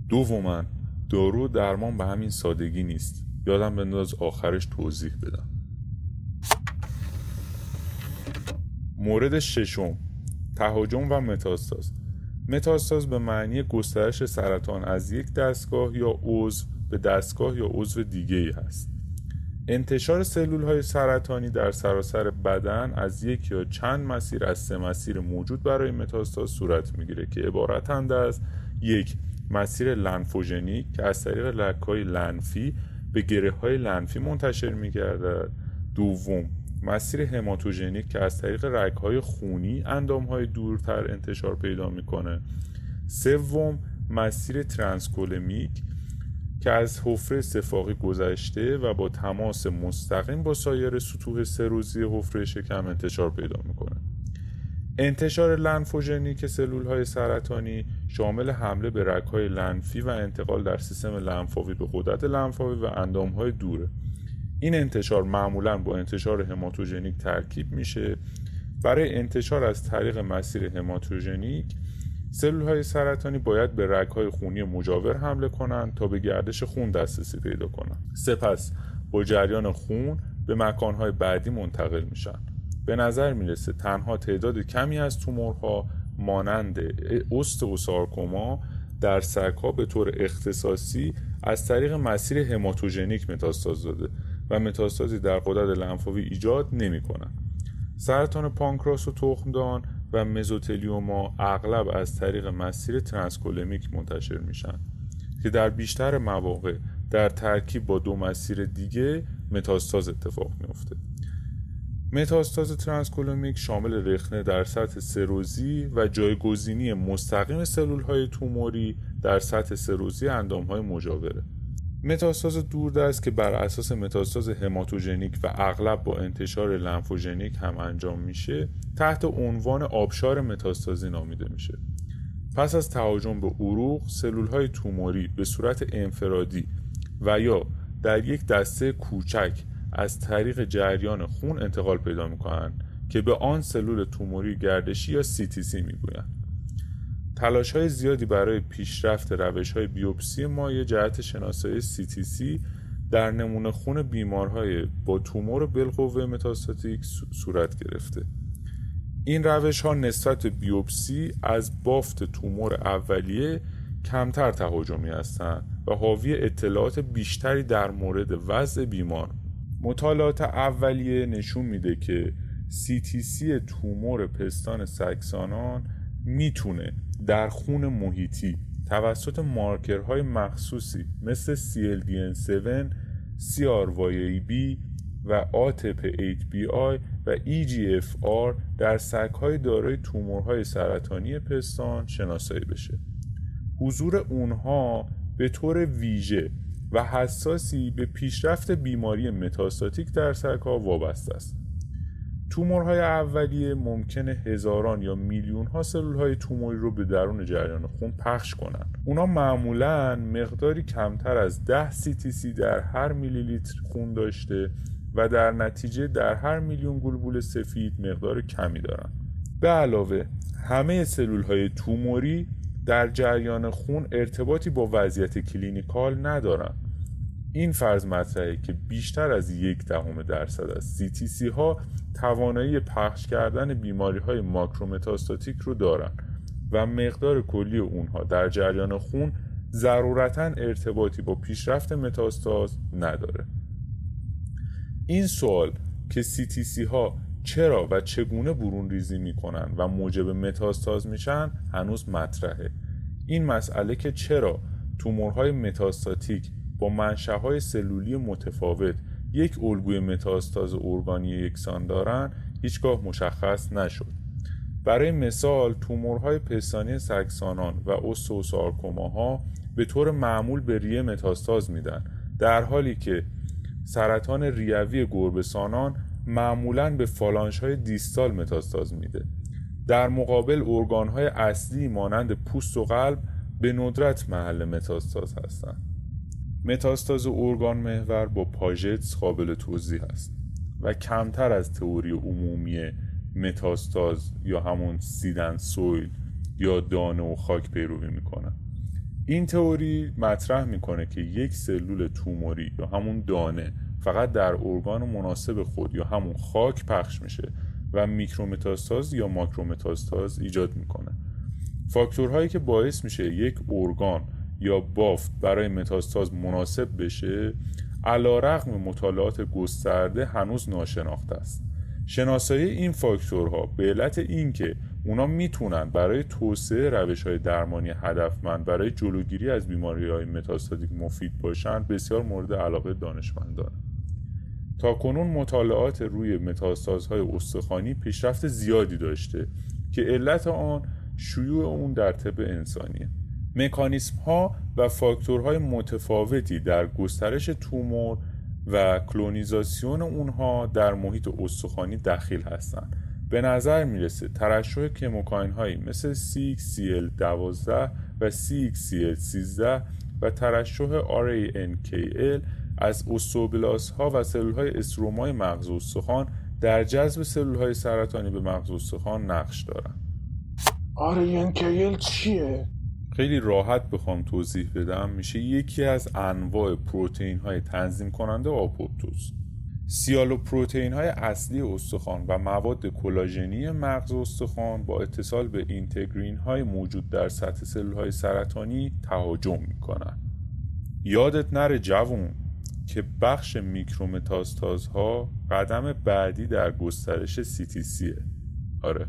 دوما دارو درمان به همین سادگی نیست. یادم بنداز آخرش توضیح بدم. مورد ششم تهاجم و متاستاز. متاستاز به معنی گسترش سرطان از یک دستگاه یا عضو به دستگاه یا عضو دیگه ای هست. انتشار سلول های سرطانی در سراسر بدن از یک یا چند مسیر از سه مسیر موجود برای متاستاز صورت می‌گیره که عبارتند از یک مسیر لنفوژنیک که از طریق رگ های لنفی به گره های لنفی منتشر میگردد. دوم مسیر هماتوژنیک که از طریق رگ های خونی اندام های دورتر انتشار پیدا می‌کنه. سوم مسیر ترانسکولمیک که از حفره صفاقی گذشته و با تماس مستقیم با سایر سطوح سروزی حفره شکم انتشار پیدا می‌کنه. انتشار لنفوژنیک سلول های سرطانی شامل حمله به رگ های لنفی و انتقال در سیستم لنفاوی به قدرت لنفاوی و اندام های دوره. این انتشار معمولا با انتشار هماتوژنیک ترکیب میشه. برای انتشار از طریق مسیر هماتوژنیک سلول های سرطانی باید به رگ های خونی مجاور حمله کنند تا به گردش خون دسترسی پیدا کنند سپس با جریان خون به مکانهای بعدی منتقل میشن به نظر می‌رسه تنها تعداد کمی از تومورها مانند اوستئوسارکوما در سگها به طور اختصاصی از طریق مسیر هماتوژنیک متاستاز داده و متاستازی در قدرت لنفاوی ایجاد نمی کنند. سرطان پانکراس و تخمدان و مزوتلیوما اغلب از طریق مسیر ترانسکولمیک منتشر میشن که در بیشتر مواقع در ترکیب با دو مسیر دیگه متاستاز اتفاق میفته متاستاز ترانسکولمیک شامل رخنه در سطح سروزی و جایگزینی مستقیم سلول های توموری در سطح سروزی اندام های مجاوره. متاستاز دوردست که بر اساس متاستاز هماتوژنیک و اغلب با انتشار لنفوژنیک هم انجام میشه تحت عنوان آبشار متاستازی نامیده میشه. پس از تهاجم به عروق سلول های توموری به صورت انفرادی و یا در یک دسته کوچک از طریق جریان خون انتقال پیدا می‌کنن که به آن سلول توموری گردشی یا CTC می‌گویند. تلاش های زیادی برای پیشرفت روش های بیوپسی مایع جهت شناسایی CTC در نمونه خون بیمارهای با تومور بالقوه متاستاتیک صورت گرفته. این روش ها نسبت بیوپسی از بافت تومور اولیه کمتر تهاجمی هستند و حاوی اطلاعات بیشتری در مورد وضع بیمار. مطالعات اولیه نشون میده که CTC تومور پستان سکسانان می‌تونه در خون محیطی. توسط مارکرهای مخصوصی مثل CLDN7, CRYAB و ATP8BI و EGFR در سگهای دارای تومورهای سرطانی پستان شناسایی بشه. حضور اونها به طور ویژه و حساسی به پیشرفت بیماری متاستاتیک در سگها وابسته است. تومورهای اولیه ممکنه هزاران یا میلیون ها سلول های توموری رو به درون جریان خون پخش کنن. اونا معمولا مقداری کمتر از 10 CTC در هر میلی لیتر خون داشته و در نتیجه در هر میلیون گلبول سفید مقدار کمی دارن. به علاوه همه سلول های توموری در جریان خون ارتباطی با وضعیت کلینیکال ندارن. این فرض مطرحه که بیشتر از یک دهم درصد از CTC ها توانایی پخش کردن بیماری های ماکرومتاستاتیک رو دارن و مقدار کلی اونها در جریان خون ضرورتا ارتباطی با پیشرفت متاستاز نداره. این سوال که CTC ها چرا و چگونه برون ریزی می‌کنن و موجب متاستاز میشن هنوز مطرحه. این مسئله که چرا تومورهای متاستاتیک با منشأهای سلولی متفاوت یک الگوی متاستاز ارگانی یکسان دارند هیچگاه مشخص نشد. برای مثال تومورهای پستانی سکسانان و ها به طور معمول به ریه متاستاز میدن در حالی که سرطان ریوی گربسانان معمولا به فالانش های دیستال متاستاز میده. در مقابل ارگان های اصلی مانند پوست و قلب به ندرت محل متاستاز هستند. متاستاز ارگان محور با پاژتس قابل توضیح است و کمتر از تئوری عمومی متاستاز یا همون سیدن سویل یا دانه و خاک پیروی می‌کنه. این تئوری مطرح می‌کنه که یک سلول توموری یا همون دانه فقط در ارگان مناسب خود یا همون خاک پخش میشه و میکرومتاستاز یا ماکرومتاستاز ایجاد می‌کنه. فاکتورهایی که باعث میشه یک ارگان یا بافت برای متاستاز مناسب بشه علا رقم مطالعات گسترده هنوز ناشناخته است. شناسایی این فاکتورها به علت اینکه اونا می‌تونن برای توسعه روش های درمانی هدفمند برای جلوگیری از بیماری های متاستاتیک مفید باشند بسیار مورد علاقه دانشمندان. تا کنون مطالعات روی متاستازهای استخوانی پیشرفت زیادی داشته که علت آن شیوع اون در طب انسانیه. مکانیسم ها و فاکتورهای متفاوتی در گسترش تومور و کلونیزاسیون اونها در محیط استخوانی دخیل هستند به نظر می‌رسه ترشح کموکاین هایی مثل CXCL12 و CXCL13 و ترشح RANKL از استوبلاس ها و سلول های استرومای مغز استخوان در جذب سلول های سرطانی به مغز استخوان نقش دارند. RANKL چیه؟ خیلی راحت بخوام توضیح بدم. میشه یکی از انواع پروتئین های تنظیم کننده آپوپتوز سیالو پروتئین های اصلی استخوان و مواد کلاژنی مغز استخوان با اتصال به اینتگرین های موجود در سطح سلول های سرطانی تهاجم می‌کنن. یادت نره جوون که بخش میکرومتاستاز ها قدم بعدی در گسترش سیتیسیه آره.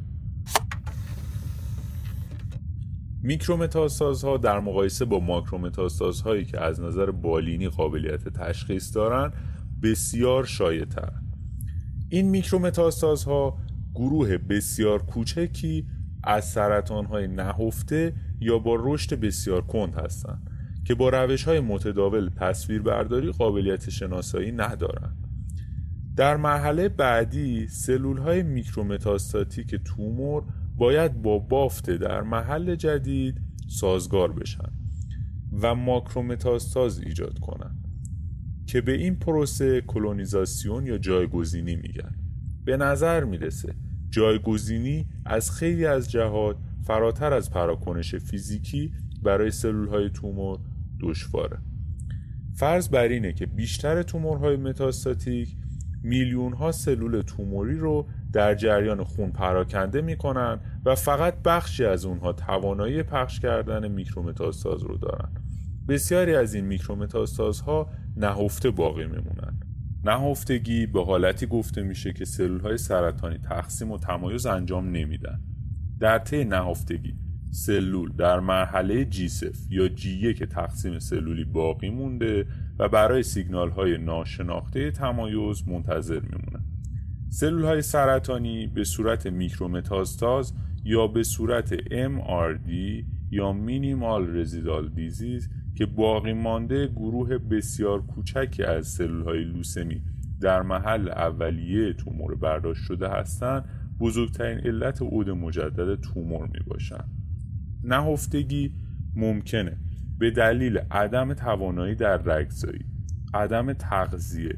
میکرومتاستاز در مقایسه با ماکرومتاستاز هایی که از نظر بالینی قابلیت تشخیص دارند بسیار شایع تر این میکرومتاستاز ها گروه بسیار کوچکی از سرطان های نهفته یا با رشد بسیار کند هستند که با روش های متداول تصویر برداری قابلیت شناسایی ندارند در مرحله بعدی سلول های میکرومتاستاتیک تومور باید با بافت در محل جدید سازگار بشن و ماکرومتاستاز ایجاد کنن که به این پروسه کلونیزاسیون یا جایگزینی میگن. به نظر می‌رسه جایگزینی از خیلی از جهات فراتر از پراکنش فیزیکی برای سلول های تومور دشواره. فرض بر اینه که بیشتر تومورهای متاستاتیک میلیون ها سلول توموری رو در جریان خون پراکنده می‌کنن و فقط بخشی از اونها توانایی پخش کردن میکرومتاستاز رو دارن. بسیاری از این ها نهفته باقی میمونن. نهفتگی به حالتی گفته میشه که سلول های سرطانی تقسیم و تمایز انجام نمیدن. در طی نهفتگی سلول در مرحله جیسف یا جیه که تقسیم سلولی باقی مونده و برای سیگنال های ناشناخته تمایز منتظر میمونن. سلول های سرطانی به صورت میکرومتاستاز یا به صورت MRD یا مینیمال رزیدال دیزیز که باقی مانده گروه بسیار کوچکی از سلول های لوسمی در محل اولیه تومور برداشت شده هستند بزرگترین علت عود مجدد تومور می باشند. نهفتگی ممکنه به دلیل عدم توانایی در رگزایی عدم تغذیه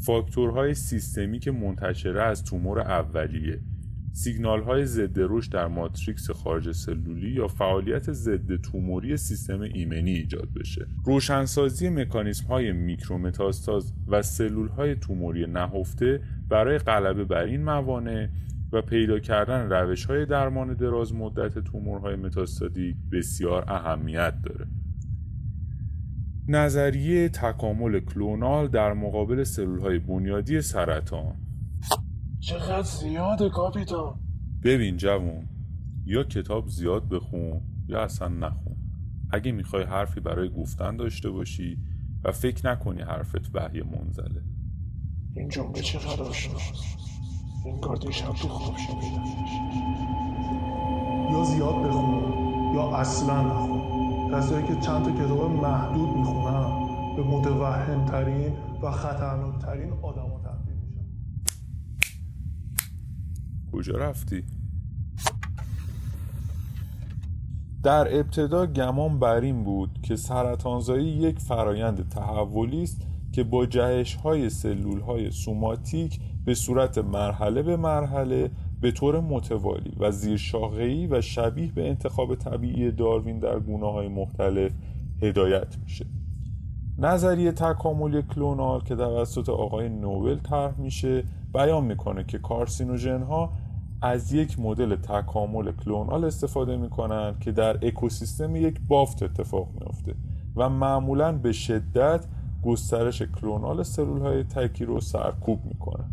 فاکتورهای سیستمی که منتشره از تومور اولیه. سیگنال های ضد رشد در ماتریکس خارج سلولی یا فعالیت ضد توموری سیستم ایمنی ایجاد بشه. روشنسازی مکانیسم های میکرومتاستاز و سلول های توموری نهفته برای غلبه بر این موانع و پیدا کردن روش های درمان دراز مدت تومورهای متاستادی بسیار اهمیت داره. نظریه تکامل کلونال در مقابل سلول های بنیادی سرطان. چقدر زیاده کاپیتان. ببین جوون یا کتاب زیاد بخون یا اصلا نخون. اگه می‌خوای حرفی برای گفتن داشته باشی و فکر نکنی حرفت وحی منزله. این جمله چقدر آشناست انگار دیشب تو خواب یا زیاد بخون یا اصلا نخون. کسایی که چند تا کتاب محدود می‌خونن به متوهمترین و خطرناکترین آدم تبدیل میشن کجا رفتی؟ در ابتدا گمان بر این بود که سرطانزایی یک فرایند تحولی است که با جهش های سلول های سوماتیک به صورت مرحله به مرحله به طور متوالی و زیرشاخهای و شبیه به انتخاب طبیعی داروین در گونه های مختلف هدایت میشه. نظریه تکاملی کلونال که توسط آقای نوبل طرح میشه بیان می‌کنه که کارسینوژن ها از یک مدل تکامل کلونال استفاده می‌کنن که در اکوسیستم یک بافت اتفاق میافته و معمولا به شدت گسترش کلونال سلول های تکی رو سرکوب می‌کنه.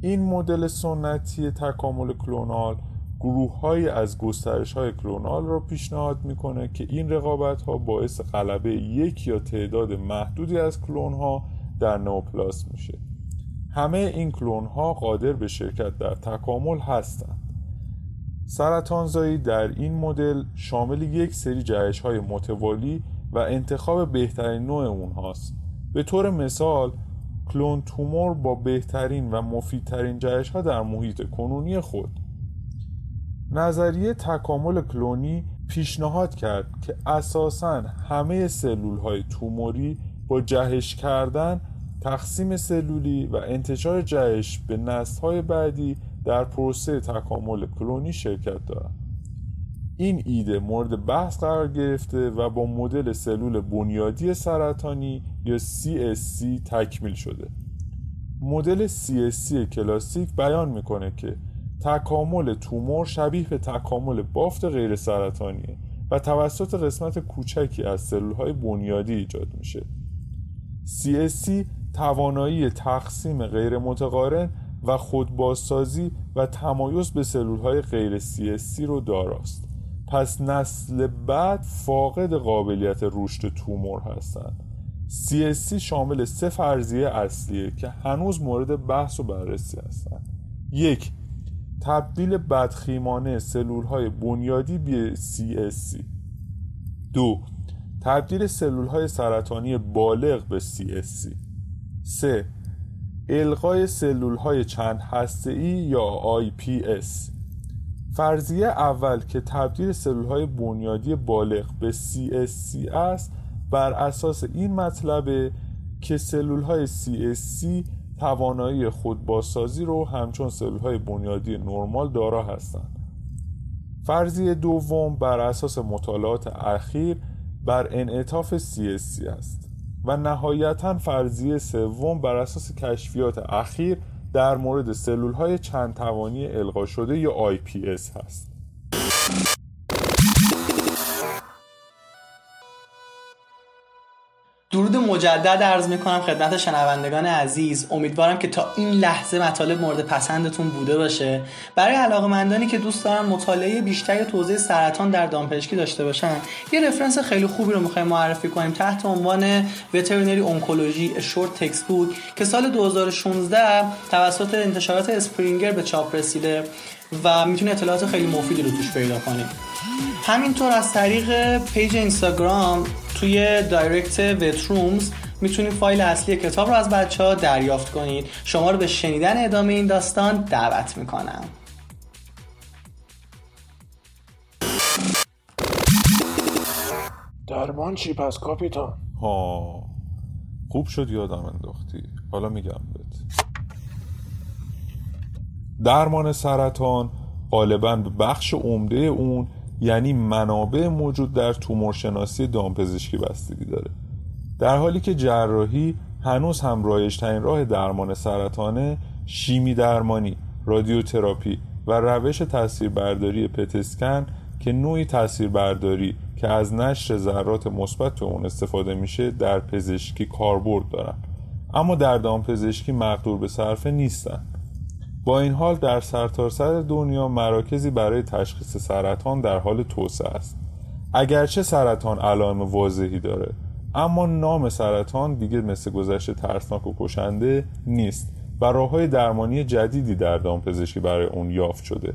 این مدل سنتی تکامل کلونال گروه های از گسترش های کلونال را پیشنهاد می‌کنه که این رقابت ها باعث غلبه یک یا تعداد محدودی از کلون ها در نوپلاس میشه. همه این کلون ها قادر به شرکت در تکامل هستند. سرطانزایی در این مدل شامل یک سری جهش های متوالی و انتخاب بهترین نوع اونهاست. به طور مثال کلون تومور با بهترین و مفیدترین جهش ها در محیط کنونی خود. نظریه تکامل کلونی پیشنهاد کرد که اساسا همه سلول های توموری با جهش کردن تقسیم سلولی و انتشار جهش به نسل های بعدی در پروسه تکامل کلونی شرکت دارند. این ایده مورد بحث قرار گرفته و با مدل سلول بنیادی سرطانی یا CSC تکمیل شده. مدل CSC کلاسیک بیان می‌کنه که تکامل تومور شبیه به تکامل بافت غیر سرطانیه و توسط قسمت کوچکی از سلول های بنیادی ایجاد میشه. CSC توانایی تقسیم غیر متقارن و خودبازسازی و تمایز به سلول های غیر CSC رو داراست. پس نسل بعد فاقد قابلیت رشد تومور هستند. CSC شامل سه فرضیه اصلیه که هنوز مورد بحث و بررسی هستند. یک تبدیل بدخیمانه سلول های بنیادی به CSC دو تبدیل سلول های سرطانی بالغ به CSC سه القای سلول های چند هسته ای یا IPS فرضیه اول که تبدیل سلول های بنیادی بالغ به CSC است بر اساس این مطلبه که سلول های CSC توانایی خودبازسازی رو همچون سلول های بنیادی نرمال دارا هستند. فرضیه دوم بر اساس مطالعات اخیر بر انعطاف CSC است و نهایتا فرضیه سوم بر اساس کشفیات اخیر در مورد سلول های چند توانی القا شده یا IPS هست. درود مجدد عرض می‌کنم خدمت شنوندگان عزیز. امیدوارم که تا این لحظه مطالب مورد پسندتون بوده باشه. برای علاقمندانی که دوست دارن مطالعه بیشتری توضیح سرطان در دامپزشکی داشته باشن یه رفرنس خیلی خوبی رو می‌خوایم معرفی کنیم تحت عنوان وترینری اونکولوژی شورت تکست بوک که سال 2016 توسط انتشارات اسپرینگر به چاپ رسیده و می‌تونه اطلاعات خیلی مفیدی رو توش پیدا کنیم همینطور از طریق پیج اینستاگرام توی دایرکت وت رومز می‌تونید فایل اصلی کتاب رو از بچه ها دریافت کنید. شما رو به شنیدن ادامه این داستان دعوت می‌کنم. درمان چی پس کاپیتان؟ ها خوب شد یادم انداختی. حالا میگم بهت. درمان سرطان غالبا به بخش عمده اون یعنی منابع موجود در تومورشناسی دامپزشکی بستگی داره. در حالی که جراحی هنوز هم رایجترین راه درمان سرطانه شیمی درمانی رادیوتراپی و روش تاثیربرداری پتسکن که نوعی تاثیربرداری که از نشر ذرات مثبت تو اون استفاده میشه در پزشکی کاربرد دارن. اما در دامپزشکی مقدور به صرفه نیستن. با این حال در سرتاسر سر دنیا مراکزی برای تشخیص سرطان در حال توسعه است. اگرچه سرطان علائم واضحی داره اما نام سرطان دیگه مثل گذشته ترسناک و کشنده نیست و راه های درمانی جدیدی در دامپزشکی برای اون یافت شده.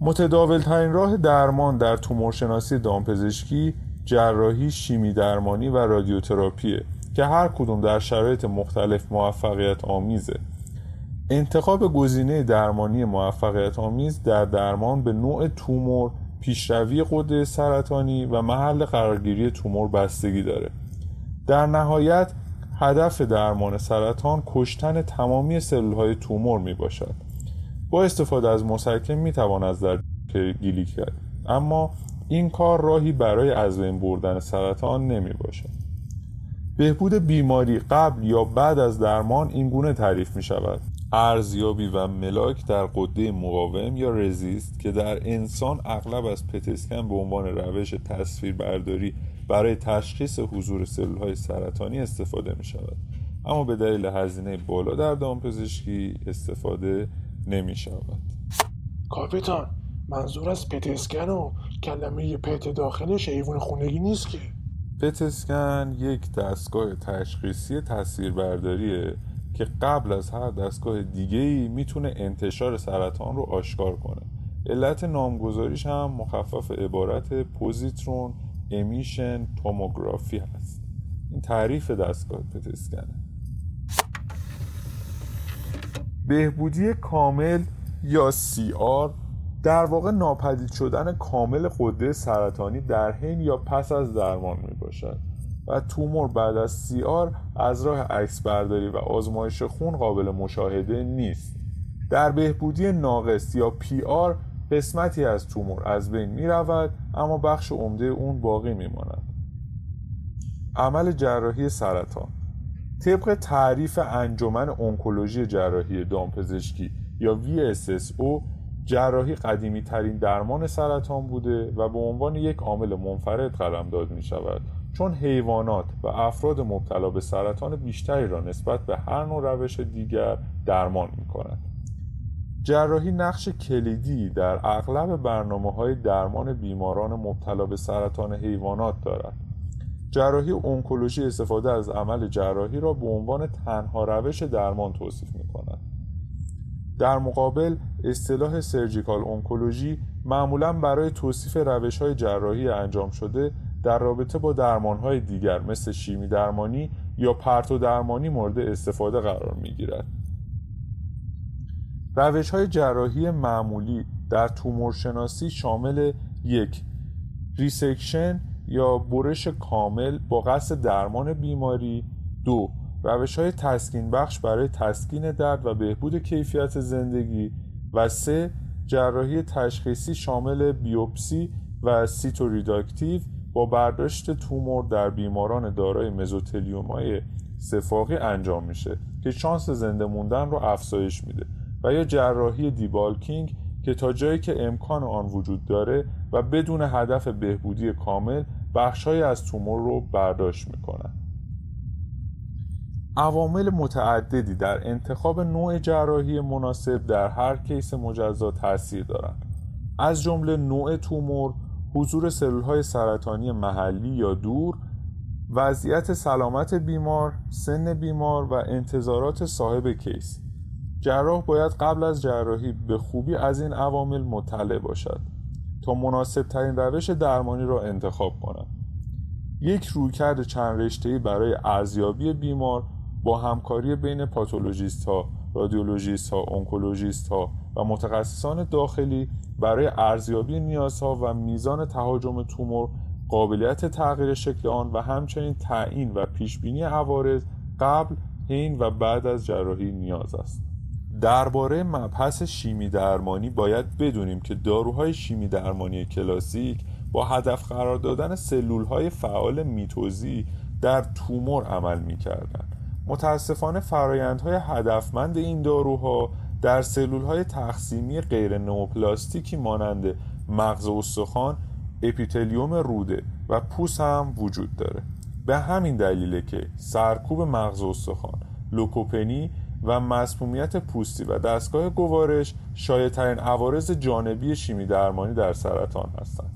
متداول ترین راه درمان در تومورشناسی دامپزشکی جراحی شیمی درمانی و رادیوتراپیه که هر کدوم در شرایط مختلف موفقیت آمیزه. انتخاب گزینه درمانی موفقیت آمیز در درمان به نوع تومور پیشروی قده سرطانی و محل قرارگیری تومور بستگی داره. در نهایت هدف درمان سرطان کشتن تمامی سلول های تومور می باشد با استفاده از مسکن می‌توان از درد گیلی کرد. اما این کار راهی برای از بین بردن سرطان نمی باشد بهبود بیماری قبل یا بعد از درمان این گونه تعریف می شود ارزیابی و ملاک در قده مقاوم یا رزیست که در انسان اغلب از پتسکن به عنوان روش تصویربرداری برای تشخیص حضور سلول های سرطانی استفاده می شود اما به دلیل هزینه بالا در دامپزشکی استفاده نمی شود کاپیتان منظور از پتسکن و کلمه پت داخلش حیوان خونگی نیست که؟ پتسکن یک دستگاه تشخیصی تصویربرداریه که قبل از هر دستگاه دیگه ای می‌تونه انتشار سرطان رو آشکار کنه. علت نامگذاریش هم مخفف عبارت پوزیترون امیشن توموگرافی هست. این تعریف دستگاه پتسکنه بهبودی کامل یا CR در واقع ناپدید شدن کامل قده سرطانی در حین یا پس از درمان می باشد و تومور بعد از CR از راه عکس برداری و آزمایش خون قابل مشاهده نیست در بهبودی ناقص یا PR قسمتی از تومور از بین می رود اما بخش عمده اون باقی می ماند. عمل جراحی سرطان طبق تعریف انجمن انکولوژی جراحی دامپزشکی یا VSSO جراحی قدیمی ترین درمان سرطان بوده و به عنوان یک عامل منفرد قلمداد می شود چون حیوانات و افراد مبتلا به سرطان بیشتری را نسبت به هر نوع روش دیگر درمان می کند. جراحی نقش کلیدی در اغلب برنامه های درمان بیماران مبتلا به سرطان حیوانات دارد. جراحی اونکولوژی استفاده از عمل جراحی را به عنوان تنها روش درمان توصیف می کند. در مقابل اصطلاح سرجیکال اونکولوژی معمولا برای توصیف روش های جراحی انجام شده در رابطه با درمان های دیگر مثل شیمی درمانی یا پرتو درمانی مورد استفاده قرار می گیرد. روش های جراحی معمولی در تومورشناسی شامل یک resection یا برش کامل با قصد درمان بیماری دو روش های تسکین بخش برای تسکین درد و بهبود کیفیت زندگی و سه جراحی تشخیصی شامل بیوپسی و cytoreductive با برداشت تومور در بیماران دارای مزوتلیومای صفاقی انجام میشه که شانس زنده موندن رو افزایش میده و یا جراحی دیبالکینگ که تا جایی که امکان آن وجود داره و بدون هدف بهبودی کامل بخشهایی از تومور رو برداشت می‌کنن عوامل متعددی در انتخاب نوع جراحی مناسب در هر کیس مجزا تاثیر دارند. از جمله نوع تومور حضور سلولهای سرطانی محلی یا دور وضعیت سلامت بیمار سن بیمار و انتظارات صاحب کیس. جراح باید قبل از جراحی به خوبی از این عوامل مطلع باشد تا مناسب ترین روش درمانی را انتخاب کند. یک رویکرد چند رشته‌ای برای ارزیابی بیمار با همکاری بین پاتولوژیست ها، رادیولوژیست ها، اونکولوژیست ها و متخصصان داخلی برای ارزیابی نیازها و میزان تهاجم تومور قابلیت تغییر شکل آن و همچنین تعیین و پیشبینی عوارض قبل حین و بعد از جراحی نیاز است درباره مبحث شیمی درمانی باید بدونیم که داروهای شیمی درمانی کلاسیک با هدف قرار دادن سلول های فعال میتوزی در تومور عمل می کردن. متاسفانه فرایندهای هدفمند این داروها در سلول های تقسیمی غیر نوپلاستیکی مانند مغز استخوان اپیتلیوم روده و پوست هم وجود داره. به همین دلیله که سرکوب مغز استخوان لوکوپنی و مسمومیت پوستی و دستگاه گوارش شایع‌ترین عوارض جانبی شیمی درمانی در سرطان هستند.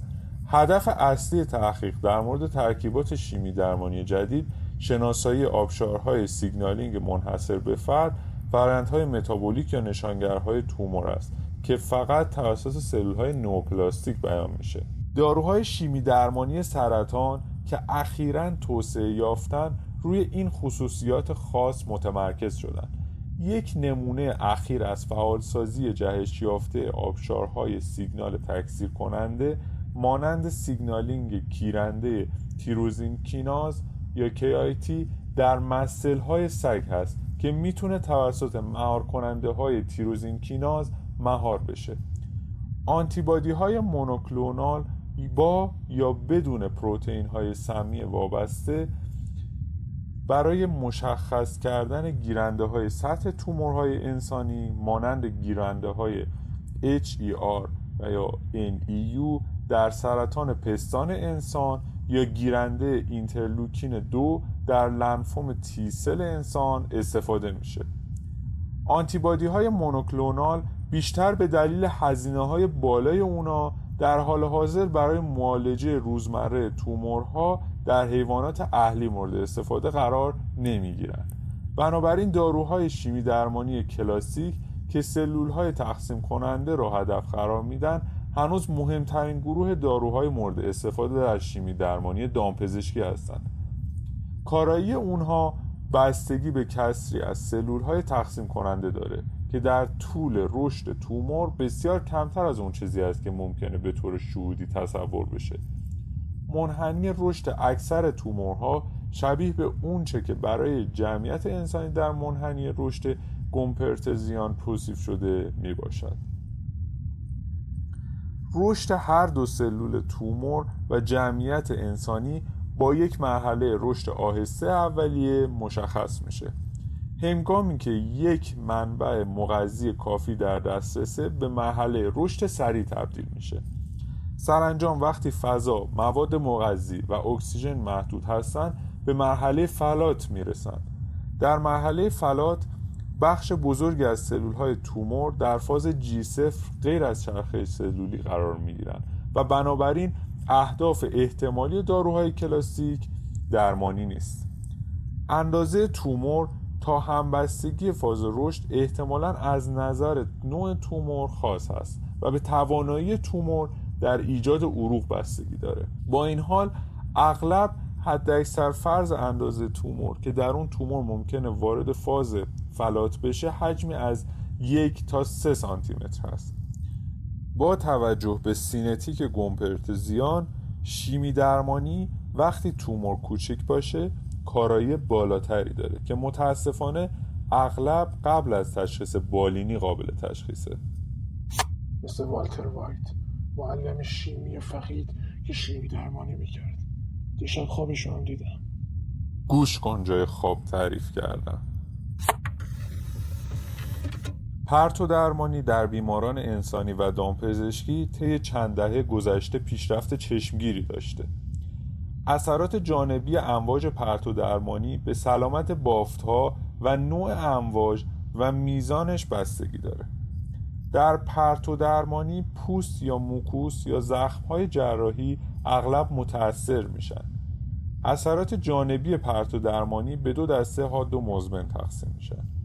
هدف اصلی تحقیق در مورد ترکیبات شیمی درمانی جدید شناسایی آبشارهای signaling منحصر به فرد روندهای متابولیک یا نشانگرهای تومور است که فقط توسط سلولهای نئوپلاستیک بیان میشه. داروهای شیمی درمانی سرطان که اخیرا توسعه یافتن روی این خصوصیات خاص متمرکز شدند یک نمونه اخیر از فعالسازی جهش یافته آبشارهای سیگنال تکثیر کننده مانند سیگنالینگ کیرنده تیروزین کیناز یا KIT در مسل های سگ هست که می‌تونه توسط مهار کننده های تیروزین کیناز مهار بشه. آنتیبادی های مونوکلونال با یا بدون پروتئین های سمی وابسته برای مشخص کردن گیرنده های سطح تومورهای انسانی مانند گیرنده های HER و یا NEU در سرطان پستان انسان یا گیرنده اینترلوکین دو در لنفوم تیسل انسان استفاده میشه. آنتیبادی های مونوکلونال بیشتر به دلیل هزینه های بالای اونا در حال حاضر برای معالجه روزمره تومورها در حیوانات اهلی مورد استفاده قرار نمی‌گیرند. بنابراین داروهای شیمی درمانی کلاسیک که سلول های تقسیم کننده را هدف قرار میدن هنوز مهمترین گروه داروهای مورد استفاده در شیمی درمانی دامپزشکی هستند. کارایی اونها بستگی به کسری از سلول های تقسیم کننده داره که در طول رشد تومور بسیار کمتر از اون چیزی است که ممکنه به طور شهودی تصور بشه. منحنی رشد اکثر تومورها شبیه به اونچه که برای جمعیت انسانی در منحنی رشد گمپرتزیان توصیف شده می باشد رشد هر دو سلول تومور و جمعیت انسانی با یک مرحله رشد آهسته اولیه مشخص میشه. هنگامی که یک منبع مغذی کافی در دسترسه به مرحله رشد سریع تبدیل میشه. سرانجام وقتی فضا مواد مغذی و اکسیژن محدود هستند به مرحله فلات می‌رسند. در مرحله فلات بخش بزرگی از سلول های تومور در فاز جی صفر غیر از چرخه سلولی قرار می گیرند و بنابراین اهداف احتمالی داروهای کلاسیک درمانی نیست. اندازه تومور تا همبستگی فاز رشد احتمالا از نظر نوع تومور خاص است و به توانایی تومور در ایجاد عروق بستگی داره. با این حال اغلب حد اکثر فرض اندازه تومور که در اون تومور ممکنه وارد فاز فلات بشه حجمی از یک تا سه سانتی متر هست با توجه به سینتیک Gompertzian شیمی درمانی وقتی تومور کوچک باشه کارایی بالاتری داره که متاسفانه اغلب قبل از تشخیص بالینی قابل تشخیصه. مثل والتر وایت معلم شیمی فقید که شیمی درمانی می‌کرد. دیشب خوابش هم دیدم. گوش کن جای خواب تعریف کردم. پرتو درمانی در بیماران انسانی و دامپزشکی طی چند دهه گذشته پیشرفت چشمگیری داشته. اثرات جانبی امواج پرتو درمانی به سلامت بافتها و نوع امواج و میزانش بستگی داره. در پرتو درمانی پوست یا موکوس یا زخمهای جراحی اغلب متاثر میشن. اثرات جانبی پرتو درمانی به دو دسته حاد و مزمن تقسیم میشن.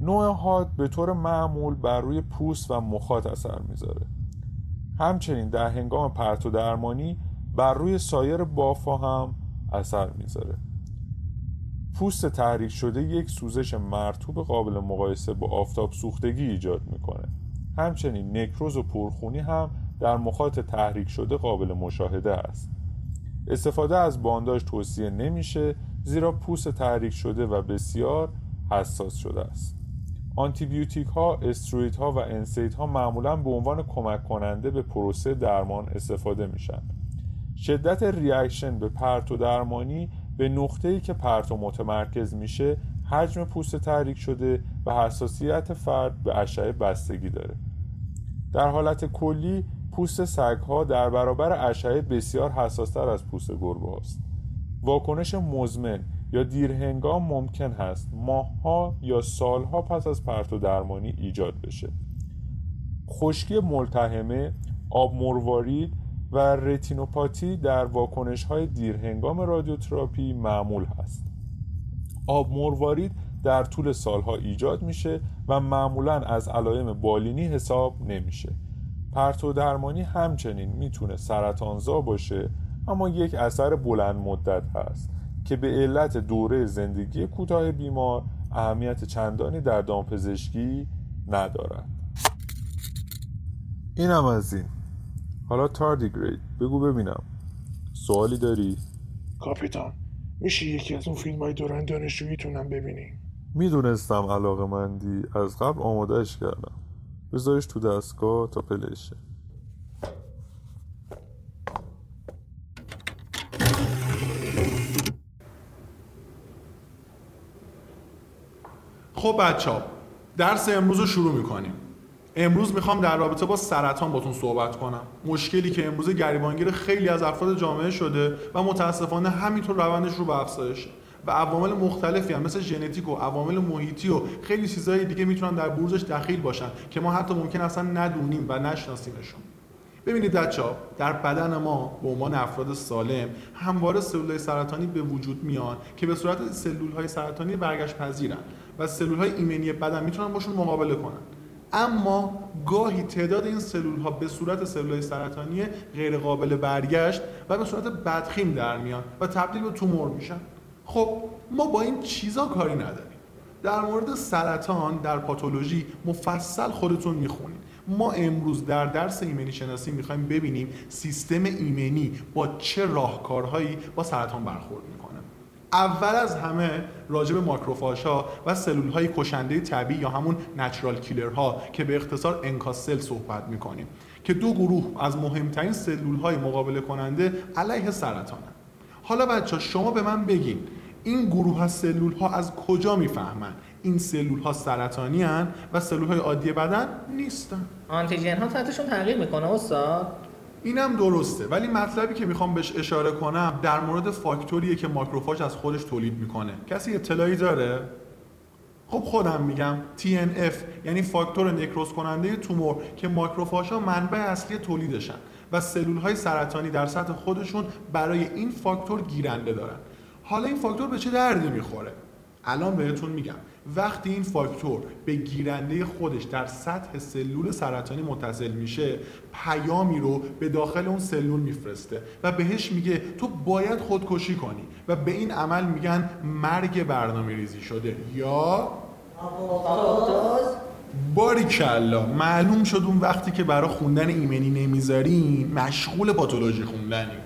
نوع حاد به طور معمول بر روی پوست و مخاط اثر می‌ذاره. همچنین در هنگام پرتو درمانی بر روی سایر بافا هم اثر می‌ذاره. پوست تحریک شده یک سوزش مرتوب قابل مقایسه با آفتاب سوختگی ایجاد می‌کنه. همچنین نکروز و پرخونی هم در مخاط تحریک شده قابل مشاهده است. استفاده از بانداژ توصیه نمیشه زیرا پوست تحریک شده و بسیار حساس شده است. آنتی‌بیوتیک ها، استروید ها و NSAID ها معمولا به عنوان کمک کننده به پروسه درمان استفاده میشن. شدت reaction به پرتو درمانی به نقطه‌ای که پرتو متمرکز میشه حجم پوست تحریک شده و حساسیت فرد به اشعه بستگی داره. در حالت کلی پوست سگها در برابر اشعه بسیار حساستر از پوست گربه هاست. واکنش مزمن یا دیرهنگام ممکن هست ماهها یا سالها پس از پرتو درمانی ایجاد بشه. خشکی ملتهمه آب مروارید و رتینوپاتی در واکنش های دیرهنگام رادیوتراپی معمول هست. آب مروارید در طول سالها ایجاد میشه و معمولا از علائم بالینی حساب نمیشه. پرتو درمانی همچنین می‌تونه سرطانزا باشه اما یک اثر بلند مدت هست. که به علت دوره زندگی کوتاه بیمار اهمیت چندانی در دامپزشکی ندارد. اینم از این. حالا تاردیگرید. بگو ببینم. سوالی داری؟ کاپیتان میشه یکی از اون فیلم های دوران دانشجوییتونم ببینیم می‌دونستم علاقه مندی از قبل آمادهش کردم. بذارش تو دستگاه تا پلشه خب بچه ها درس امروز رو شروع می‌کنیم. امروز می‌خوام در رابطه با سرطان باتون صحبت کنم. مشکلی که امروز گریبانگیر خیلی از افراد جامعه شده و متاسفانه همینطور روندش رو به و عوامل مختلفی هم مثل ژنتیک و عوامل محیطی و خیلی چیزهای دیگه می‌تونن در بروزش دخیل باشن که ما حتی ممکن اصلا ندونیم و نشناسیمشون. ببینید بچه در بدن ما به عنوان افراد سالم همواره سلول سرطانی به وجود میان که به صورت سلول های سرطانی برگشت پذیرن. و سلول های ایمنی بدن می‌تونن باشون مقابله کنن. اما گاهی تعداد این سلول ها به صورت سلول های سرطانی غیر قابل برگشت و به صورت بدخیم در میان و تبدیل به تومور میشن. خب ما با این چیزا کاری نداریم. در مورد سرطان در پاتولوژی مفصل خودتون می‌خونید. ما امروز در درس ایمنی شناسی می‌خوایم ببینیم سیستم ایمنی با چه راهکارهایی با سرطان برخورد می‌کنه. اول از همه راجع به ماکروفاژ ها و سلول های کشنده طبیعی یا همون نچرال کیلر ها که به اختصار انکاسل صحبت می‌کنیم که دو گروه از مهمترین سلول های مقابله کننده علیه سرطان حالا بچه شما به من بگین این گروه از سلول ها از کجا می‌فهمن؟ این سلول ها سرطانی هن و سلول های عادی بدن نیستن. آنتیژن ها سطحشون تغییر می‌کنه استاد. اینم درسته. ولی مطلبی که می‌خوام بهش اشاره کنم در مورد فاکتوریه که ماکروفاژ از خودش تولید می‌کنه. کسی اطلاعی داره؟ خب خودم میگم TNF یعنی فاکتور نکروز کننده تومور که ماکروفاژ ها منبع اصلی تولیدشن و سلول های سرطانی در سطح خودشون برای این فاکتور گیرنده دارن. حالا این فاکتور به چه دردی می‌خوره؟ الان بهتون میگم. وقتی این فاکتور به گیرنده خودش در سطح سلول سرطانی متصل میشه پیامی رو به داخل اون سلول میفرسته و بهش میگه تو باید خودکشی کنی و به این عمل میگن مرگ برنامه ریزی شده. یا باریکلا معلوم شد اون وقتی که برای خوندن ایمنی نمی‌ذارین مشغول پاتولوژی خوندنی.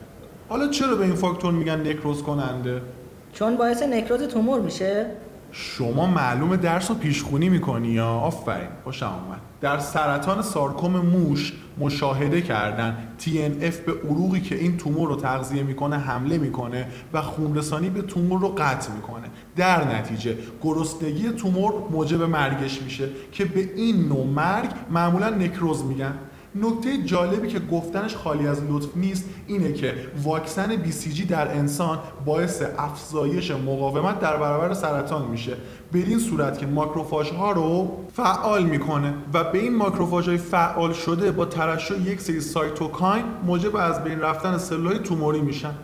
حالا چرا به این فاکتور میگن نکروز کننده؟ چون باعث نکروز تومور میشه. شما معلوم درس رو پیشخونی می‌کنی یا؟ آفرین خوشم آمد در سرطان سارکوم موش مشاهده کردن. TNF به عروقی که این تومور رو تغذیه می‌کنه حمله می‌کنه و خونرسانی به تومور رو قطع می‌کنه. در نتیجه گرسنگی تومور موجب مرگش میشه که به این نوع مرگ معمولا نکروز میگن. نکته جالبی که گفتنش خالی از لطف نیست اینه که واکسن BCG در انسان باعث افزایش مقاومت در برابر سرطان میشه. به این صورت که ماکروفاژ ها رو فعال می‌کنه و به این ماکروفاژ های فعال شده با ترشح یک سری سایتوکاین موجب از بین رفتن سلول توموری میشن.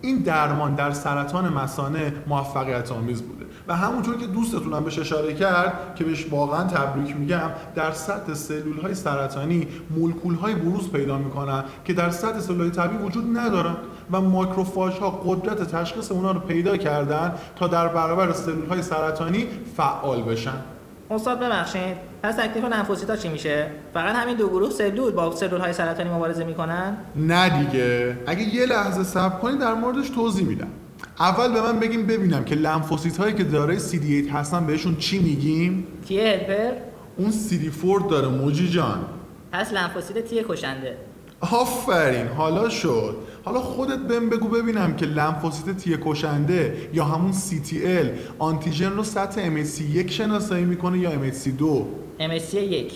این درمان در سرطان مثانه موفقیت آمیز بوده. و همونطور که دوستتونم بهش اشاره کرد که بهش واقعا تبریک میگم در سطح سلول های سرطانی مولکول های بروز پیدا می‌کنن که در سطح سلول های طبیعی وجود ندارن و ماکروفاژ ها قدرت تشخیص اونا رو پیدا کردن تا در برابر سلول های سرطانی فعال بشن. استاد ببخشید پس تکلیف لنفوسیتا چی میشه؟ فقط همین دو گروه سلول با سلول های سرطانی مبارزه می‌کنن؟ نه دیگه. اگه یه لحظه صبر کنید در موردش توضیح میدم. اول به من بگیم ببینم که لنفوسیت هایی که دارای CD8 هستن بهشون چی میگیم؟ تی هلپر اون CD4 داره موجی جان. پس لنفوسیت تی کشنده. آفرین حالا شد. حالا خودت بهم بگو ببینم که لنفوسیت تی کشنده یا همون CTL آنتیژن رو سطح MHC1 شناسایی می‌کنه یا MHC2 MSC یک.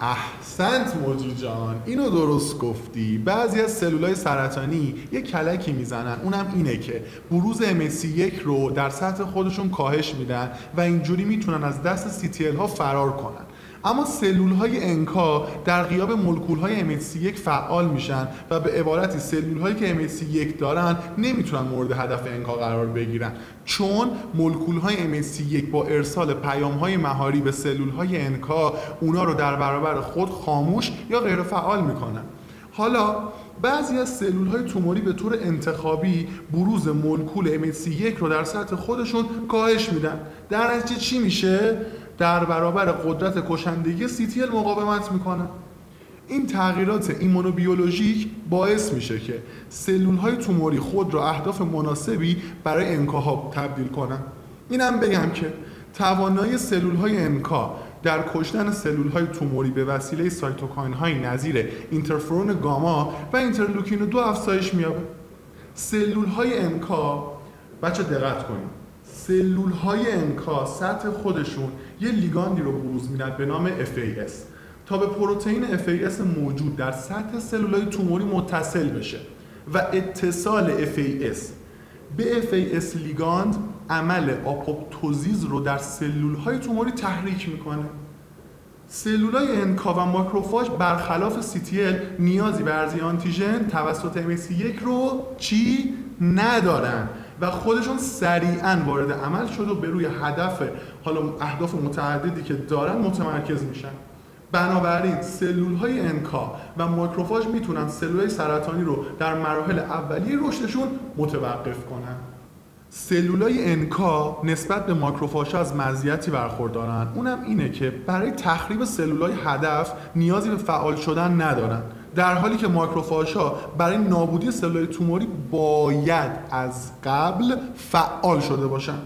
احسنت موجی جان. اینو درست گفتی. بعضی از سلولای سرطانی یه کلکی می‌زنن. اونم اینه که بروز MSC1 رو در سطح خودشون کاهش میدن و اینجوری می‌تونن از دست CTL ها فرار کنن. اما سلول های انکا در غیاب مولکول های MHC1 فعال میشن و به عبارتی سلول هایی که MHC1 دارن نمی‌تونن مورد هدف انکا قرار بگیرن. چون مولکول های MHC1 با ارسال پیام های مهاری به سلول های انکا اونا رو در برابر خود خاموش یا غیر فعال می‌کنن. حالا بعضی از سلول های توموری به طور انتخابی بروز مولکول MHC1 رو در سطح خودشون کاهش میدن. در نتیجه چی میشه؟ در برابر قدرت کشندگی CTL مقاومت می‌کنن این تغییرات ایمونوبیولوژیک باعث میشه که سلول های توموری خود را اهداف مناسبی برای انکاها تبدیل کنن. اینم بگم که توانایی سلول های NK در کشتن سلول های توموری به وسیله سایتوکاین های نظیر اینترفرون گاما و اینترلوکین دو افزایش مییابه سلول های انکا بچه دقت کنید. سلول های انکا سطح خودشون یه لیگاندی رو بروز میدن به نام FAS تا به پروتئین FAS موجود در سطح سلول های توموری متصل بشه و اتصال FAS به FAS لیگاند عمل آپوپتوزیز رو در سلول های توموری تحریک می‌کنه. سلول های انکا و ماکروفاژ برخلاف CTL نیازی به ارزی آنتیژن توسط MSC1 رو چی؟ ندارن. و خودشون سریعا وارد عمل شد و به روی هدف حالا اهداف متعددی که دارن متمرکز میشن. بنابراین سلول های انکا و ماکروفاژ می‌تونن سلول های سرطانی رو در مراحل اولیه رشدشون متوقف کنن. سلول های انکا نسبت به ماکروفاژ از مزیتی برخوردارن. اونم اینه که برای تخریب سلول های هدف نیازی به فعال شدن ندارن. در حالی که ماکروفاژها برای نابودی سلول توموری باید از قبل فعال شده باشن.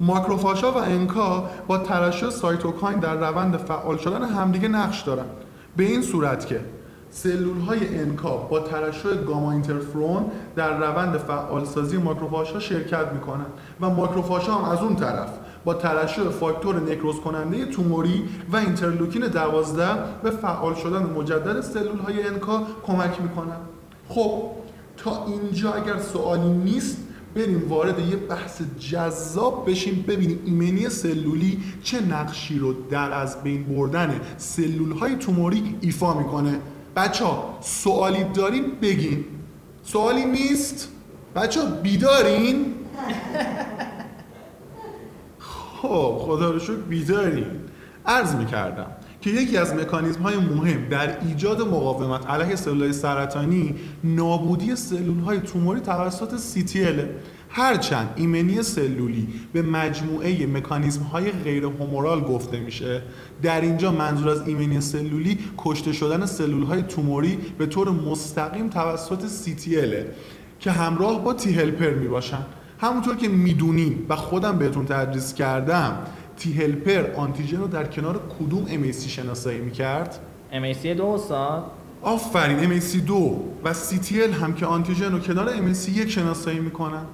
ماکروفاژها و انکا با ترشح سایتوکاین در روند فعال شدن همدیگه نقش دارن. به این صورت که سلول های انکا با ترشح گاما اینترفرون در روند فعالسازی ماکروفاژها شرکت می‌کنن و ماکروفاژها هم از اون طرف. با ترشح فاکتور نکروز کننده توموری و اینترلوکین 12 به فعال شدن مجدد سلول های انکا کمک می‌کنن. خب تا اینجا اگر سوالی نیست بریم وارد یه بحث جذاب بشیم ببینیم ایمنی سلولی چه نقشی رو در از بین بردن سلول های توموری ایفا می‌کنه. بچه ها سوالی دارین بگین. سوالی نیست؟ بچه ها بیدارین؟ خب خدا رو شکر بیدارین عرض می‌کردم که یکی از مکانیزم های مهم در ایجاد مقاومت علیه سلول سرطانی نابودی سلول های توموری توسط CTL هرچند ایمنی سلولی به مجموعه مکانیزم های غیر هومورال گفته میشه در اینجا منظور از ایمنی سلولی کشته شدن سلول های توموری به طور مستقیم توسط CTL که همراه با تی هلپر می باشن همونطور که می‌دونیم و خودم بهتون تدریس کردم تی هلپر آنتیژن رو در کنار کدوم MAC شناسایی می‌کرد؟ MAC دو استاد آفرین MAC2 و CTL هم که آنتیژن رو کنار MAC1 شناسایی می‌کنن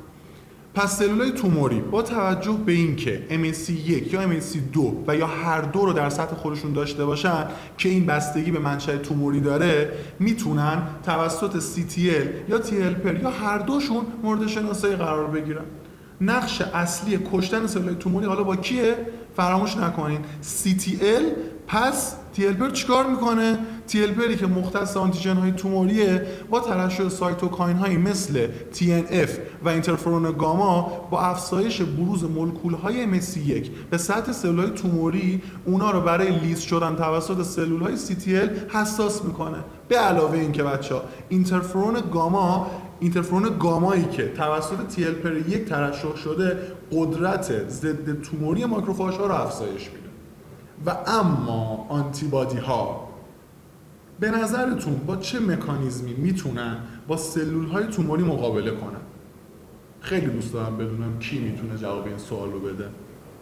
پس سلولای توموری با توجه به اینکه MSC1 یا MSC2 و یا هر دو رو در سطح خودشون داشته باشن که این بستگی به منشأ توموری داره می‌تونن توسط CTL یا TLPR یا هر دوشون مورد شناسایی قرار بگیرن. نقش اصلی کشتن سلولای توموری حالا با کیه؟ فراموش نکنین. CTL پس TLPR چیکار می‌کنه؟ TLPR که مختص آنتیژن های توموریه با ترشح سایتوکاین هایی مثل TNF و اینترفرون گاما با افزایش بروز مولکول های MC1 به سطح سلول های توموری اونا رو برای لیز شدن توسط سلول های CTL حساس می‌کنه. به علاوه اینکه بچه ها اینترفرون گاما اینترفرون گامایی که توسط TLPR یک ترشح شده قدرت ضد توموری ماکروفاژ ها رو افزایش میده. و اما آنتیبادی ها به نظرتون با چه مکانیزمی می‌تونن با سلول های توموری مقابله کنن؟ خیلی دوست دارم بدونم کی می‌تونه جواب این سوال رو بده.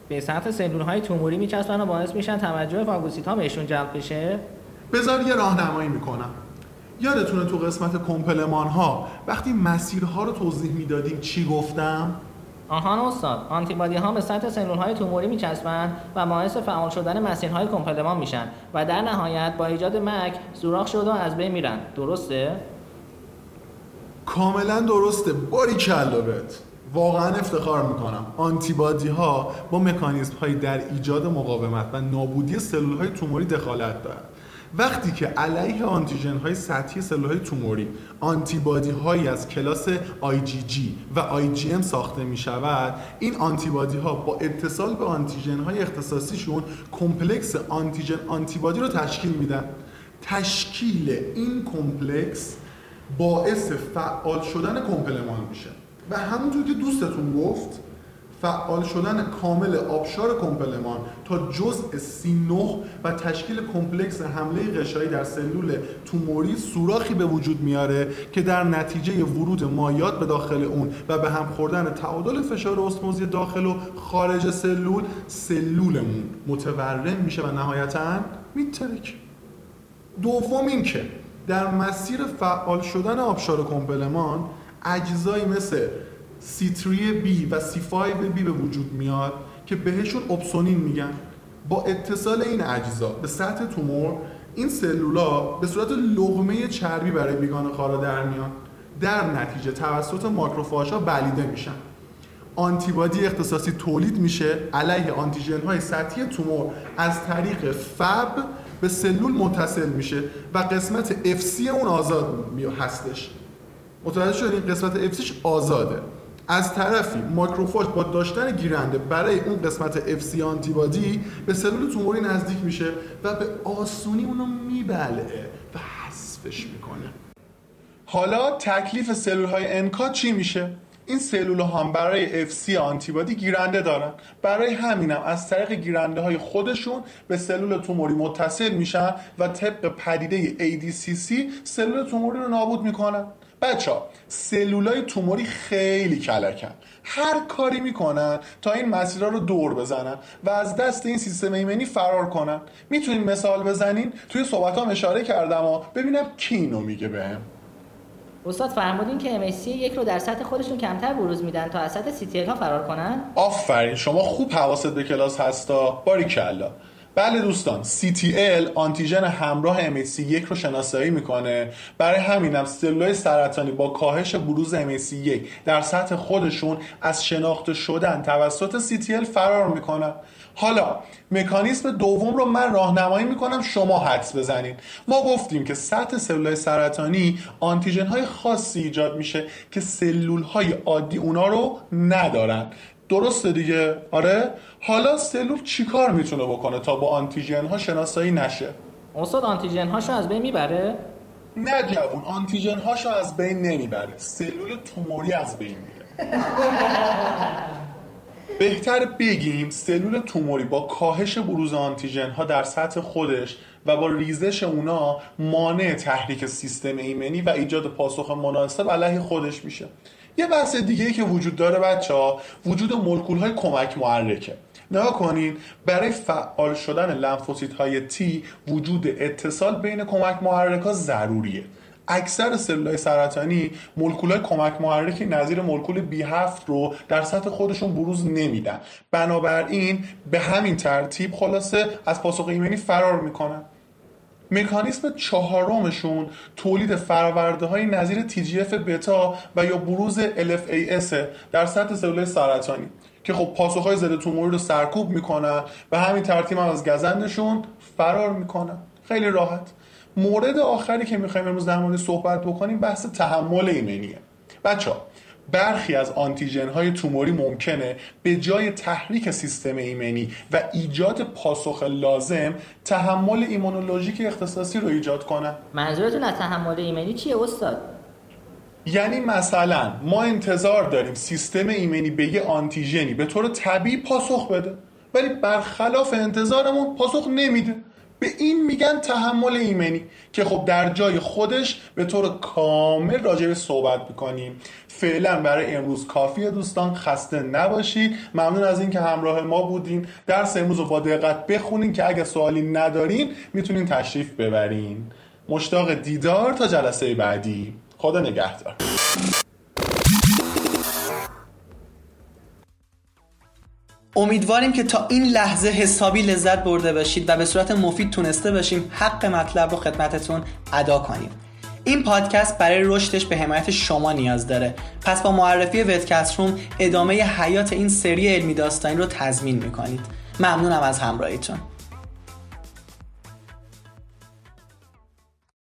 به سطح سلول های توموری میچسبن و باعث میشن توجه فاگوسیت ها بهشون جلب بشه. بذار یه راهنمایی می‌کنم. یادتونه تو قسمت کمپلمان ها وقتی مسیرها رو توضیح می‌دادیم چی گفتم؟ آهان استاد آنتیبادی ها به سطح سلول های توموری میچسبند و باعث فعال شدن مسیرهای کمپلمان میشن و در نهایت با ایجاد مک سوراخ شد و از بین میرن. درسته؟ کاملا درسته. باری کلابت واقعا افتخار می‌کنم. آنتیبادی ها با مکانیزم های در ایجاد مقاومت و نابودی سلول های توموری دخالت دارند وقتی که علیه آنتیژن های سطحی سلول های توموری آنتی‌بادی هایی از کلاس IgG و IgM ساخته می شود این آنتی‌بادی ها با اتصال به آنتیژن های اختصاصیشون کمپلکس آنتی‌ژن آنتی‌بادی رو تشکیل میدن. تشکیل این کمپلکس باعث فعال شدن کمپلمان میشه. و همونطور که دوستتون گفت فعال شدن کامل آبشار کمپلمان تا جزء C9 و تشکیل کمپلکس حمله غشایی در سلول توموری سوراخی به وجود میاره که در نتیجه ورود مایعات به داخل اون و به هم خوردن تعادل فشار اسموزی داخل و خارج سلول سلولمون متورم میشه و نهایتا می‌ترکه. دوم این که در مسیر فعال شدن آبشار کمپلمان اجزایی مثل C3B و C5B به وجود میاد که بهشون اپسونین میگن. با اتصال این اجزا به سطح تومور این سلولا به صورت لغمه چربی برای بیگان خارا در میان. در نتیجه توسط ماکروفاژها بلیده میشن. آنتیبادی اختصاصی تولید میشه علیه آنتیژن های سطحی تومور. از طریق فب به سلول متصل میشه و قسمت FC اون آزاد هستش. متوجه شدین؟ قسمت FCش آزاده. از طرفی ماکروفاژ با داشتن گیرنده برای اون قسمت FC آنتیبادی به سلول توموری نزدیک میشه و به آسونی اونو میبلعه و حذفش می‌کنه. حالا تکلیف سلول های انکا چی میشه؟ این سلول هم برای FC آنتیبادی گیرنده دارن. برای همینم از طریق گیرنده های خودشون به سلول توموری متصل میشن و طبق پدیده ADCC سلول توموری رو نابود می‌کنن. بچه ها سلولای توموری خیلی کلکن. هر کاری می‌کنن تا این مسیرها رو دور بزنن و از دست این سیستم ایمنی فرار کنن. می‌تونین مثال بزنین؟ توی صحبت هم اشاره کردم و ببینم کی اینو میگه بهم. استاد فرمودین که MSC یک رو در سطح خودشون کمتر بروز میدن تا از سطح CTL ها فرار کنن؟ آفرین شما خوب حواست به کلاس هستا. باری کلا بله دوستان CTL آنتیژن همراه MHC1 رو شناسایی می‌کنه. برای همینم سلولای سرطانی با کاهش بروز MHC1 در سطح خودشون از شناخته شدن توسط CTL فرار می‌کنن. حالا مکانیسم دوم رو من راهنمایی می‌کنم شما حدس بزنید ما گفتیم که سطح سلولای سرطانی آنتیژن های خاصی ایجاد میشه که سلول های عادی اونا رو ندارن. درسته دیگه؟ آره؟ حالا سلول چیکار می‌تونه بکنه تا با آنتیژن ها شناسایی نشه؟ استاد آنتیژن هاشو از بین می‌بره؟ نه جوون آنتیژن هاشو از بین نمی‌بره. سلول توموری از بین میره. بهتر بگیم سلول توموری با کاهش بروز آنتیژن ها در سطح خودش و با ریزش اونا مانع تحریک سیستم ایمنی و ایجاد پاسخ مناسب علیه خودش میشه. یه بحث دیگه ای که وجود داره بچه ها وجود مولکول های کمک محرکه نگاه کنین برای فعال شدن لنفوسیت های تی وجود اتصال بین کمک محرک ها ضروریه. اکثر سلولای سرطانی مولکولای کمک محرکی نظیر مولکول بی 7 رو در سطح خودشون بروز نمیدن. بنابراین به همین ترتیب خلاصه از پاسخ ایمنی فرار می‌کنن. مکانیسم چهارمشون تولید فراورده های نظیر TGF بتا و یا بروز LFAS در سطح سلول سرطانی. که خب پاسخ های ضد توموری رو سرکوب می‌کنن و همین ترتیب هم از گزندشون فرار می‌کنن خیلی راحت. مورد آخری که می‌خوایم امروز در مورد صحبت بکنیم بحث تحمل ایمنیه. بچه برخی از آنتیژن های توموری ممکنه به جای تحریک سیستم ایمنی و ایجاد پاسخ لازم تحمل ایمونولوژیک اختصاصی رو ایجاد کنن. منظورتون از تحمل ایمنی چیه استاد؟ یعنی مثلا ما انتظار داریم سیستم ایمنی به یه آنتیژنی به طور طبیعی پاسخ بده ولی برخلاف انتظارمون پاسخ نمیده. به این میگن تحمل ایمنی که خب در جای خودش به طور کامل راجع صحبت می‌کنیم. فعلا برای امروز کافیه دوستان خسته نباشید. ممنون از اینکه همراه ما بودین. درس امروز رو با دقت بخونین که اگه سوالی ندارین می‌تونین تشریف ببرین. مشتاق دیدار تا جلسه بعدی. خدا نگهدار. امیدواریم که تا این لحظه حسابی لذت برده باشید و به صورت مفید تونسته باشیم حق مطلب رو خدمتتون ادا کنیم. این پادکست برای رشدش به حمایت شما نیاز داره. پس با معرفی ویدکست روم ادامه حیات این سری علمی داستانی رو تضمین می‌کنید. ممنونم از همراهیتون.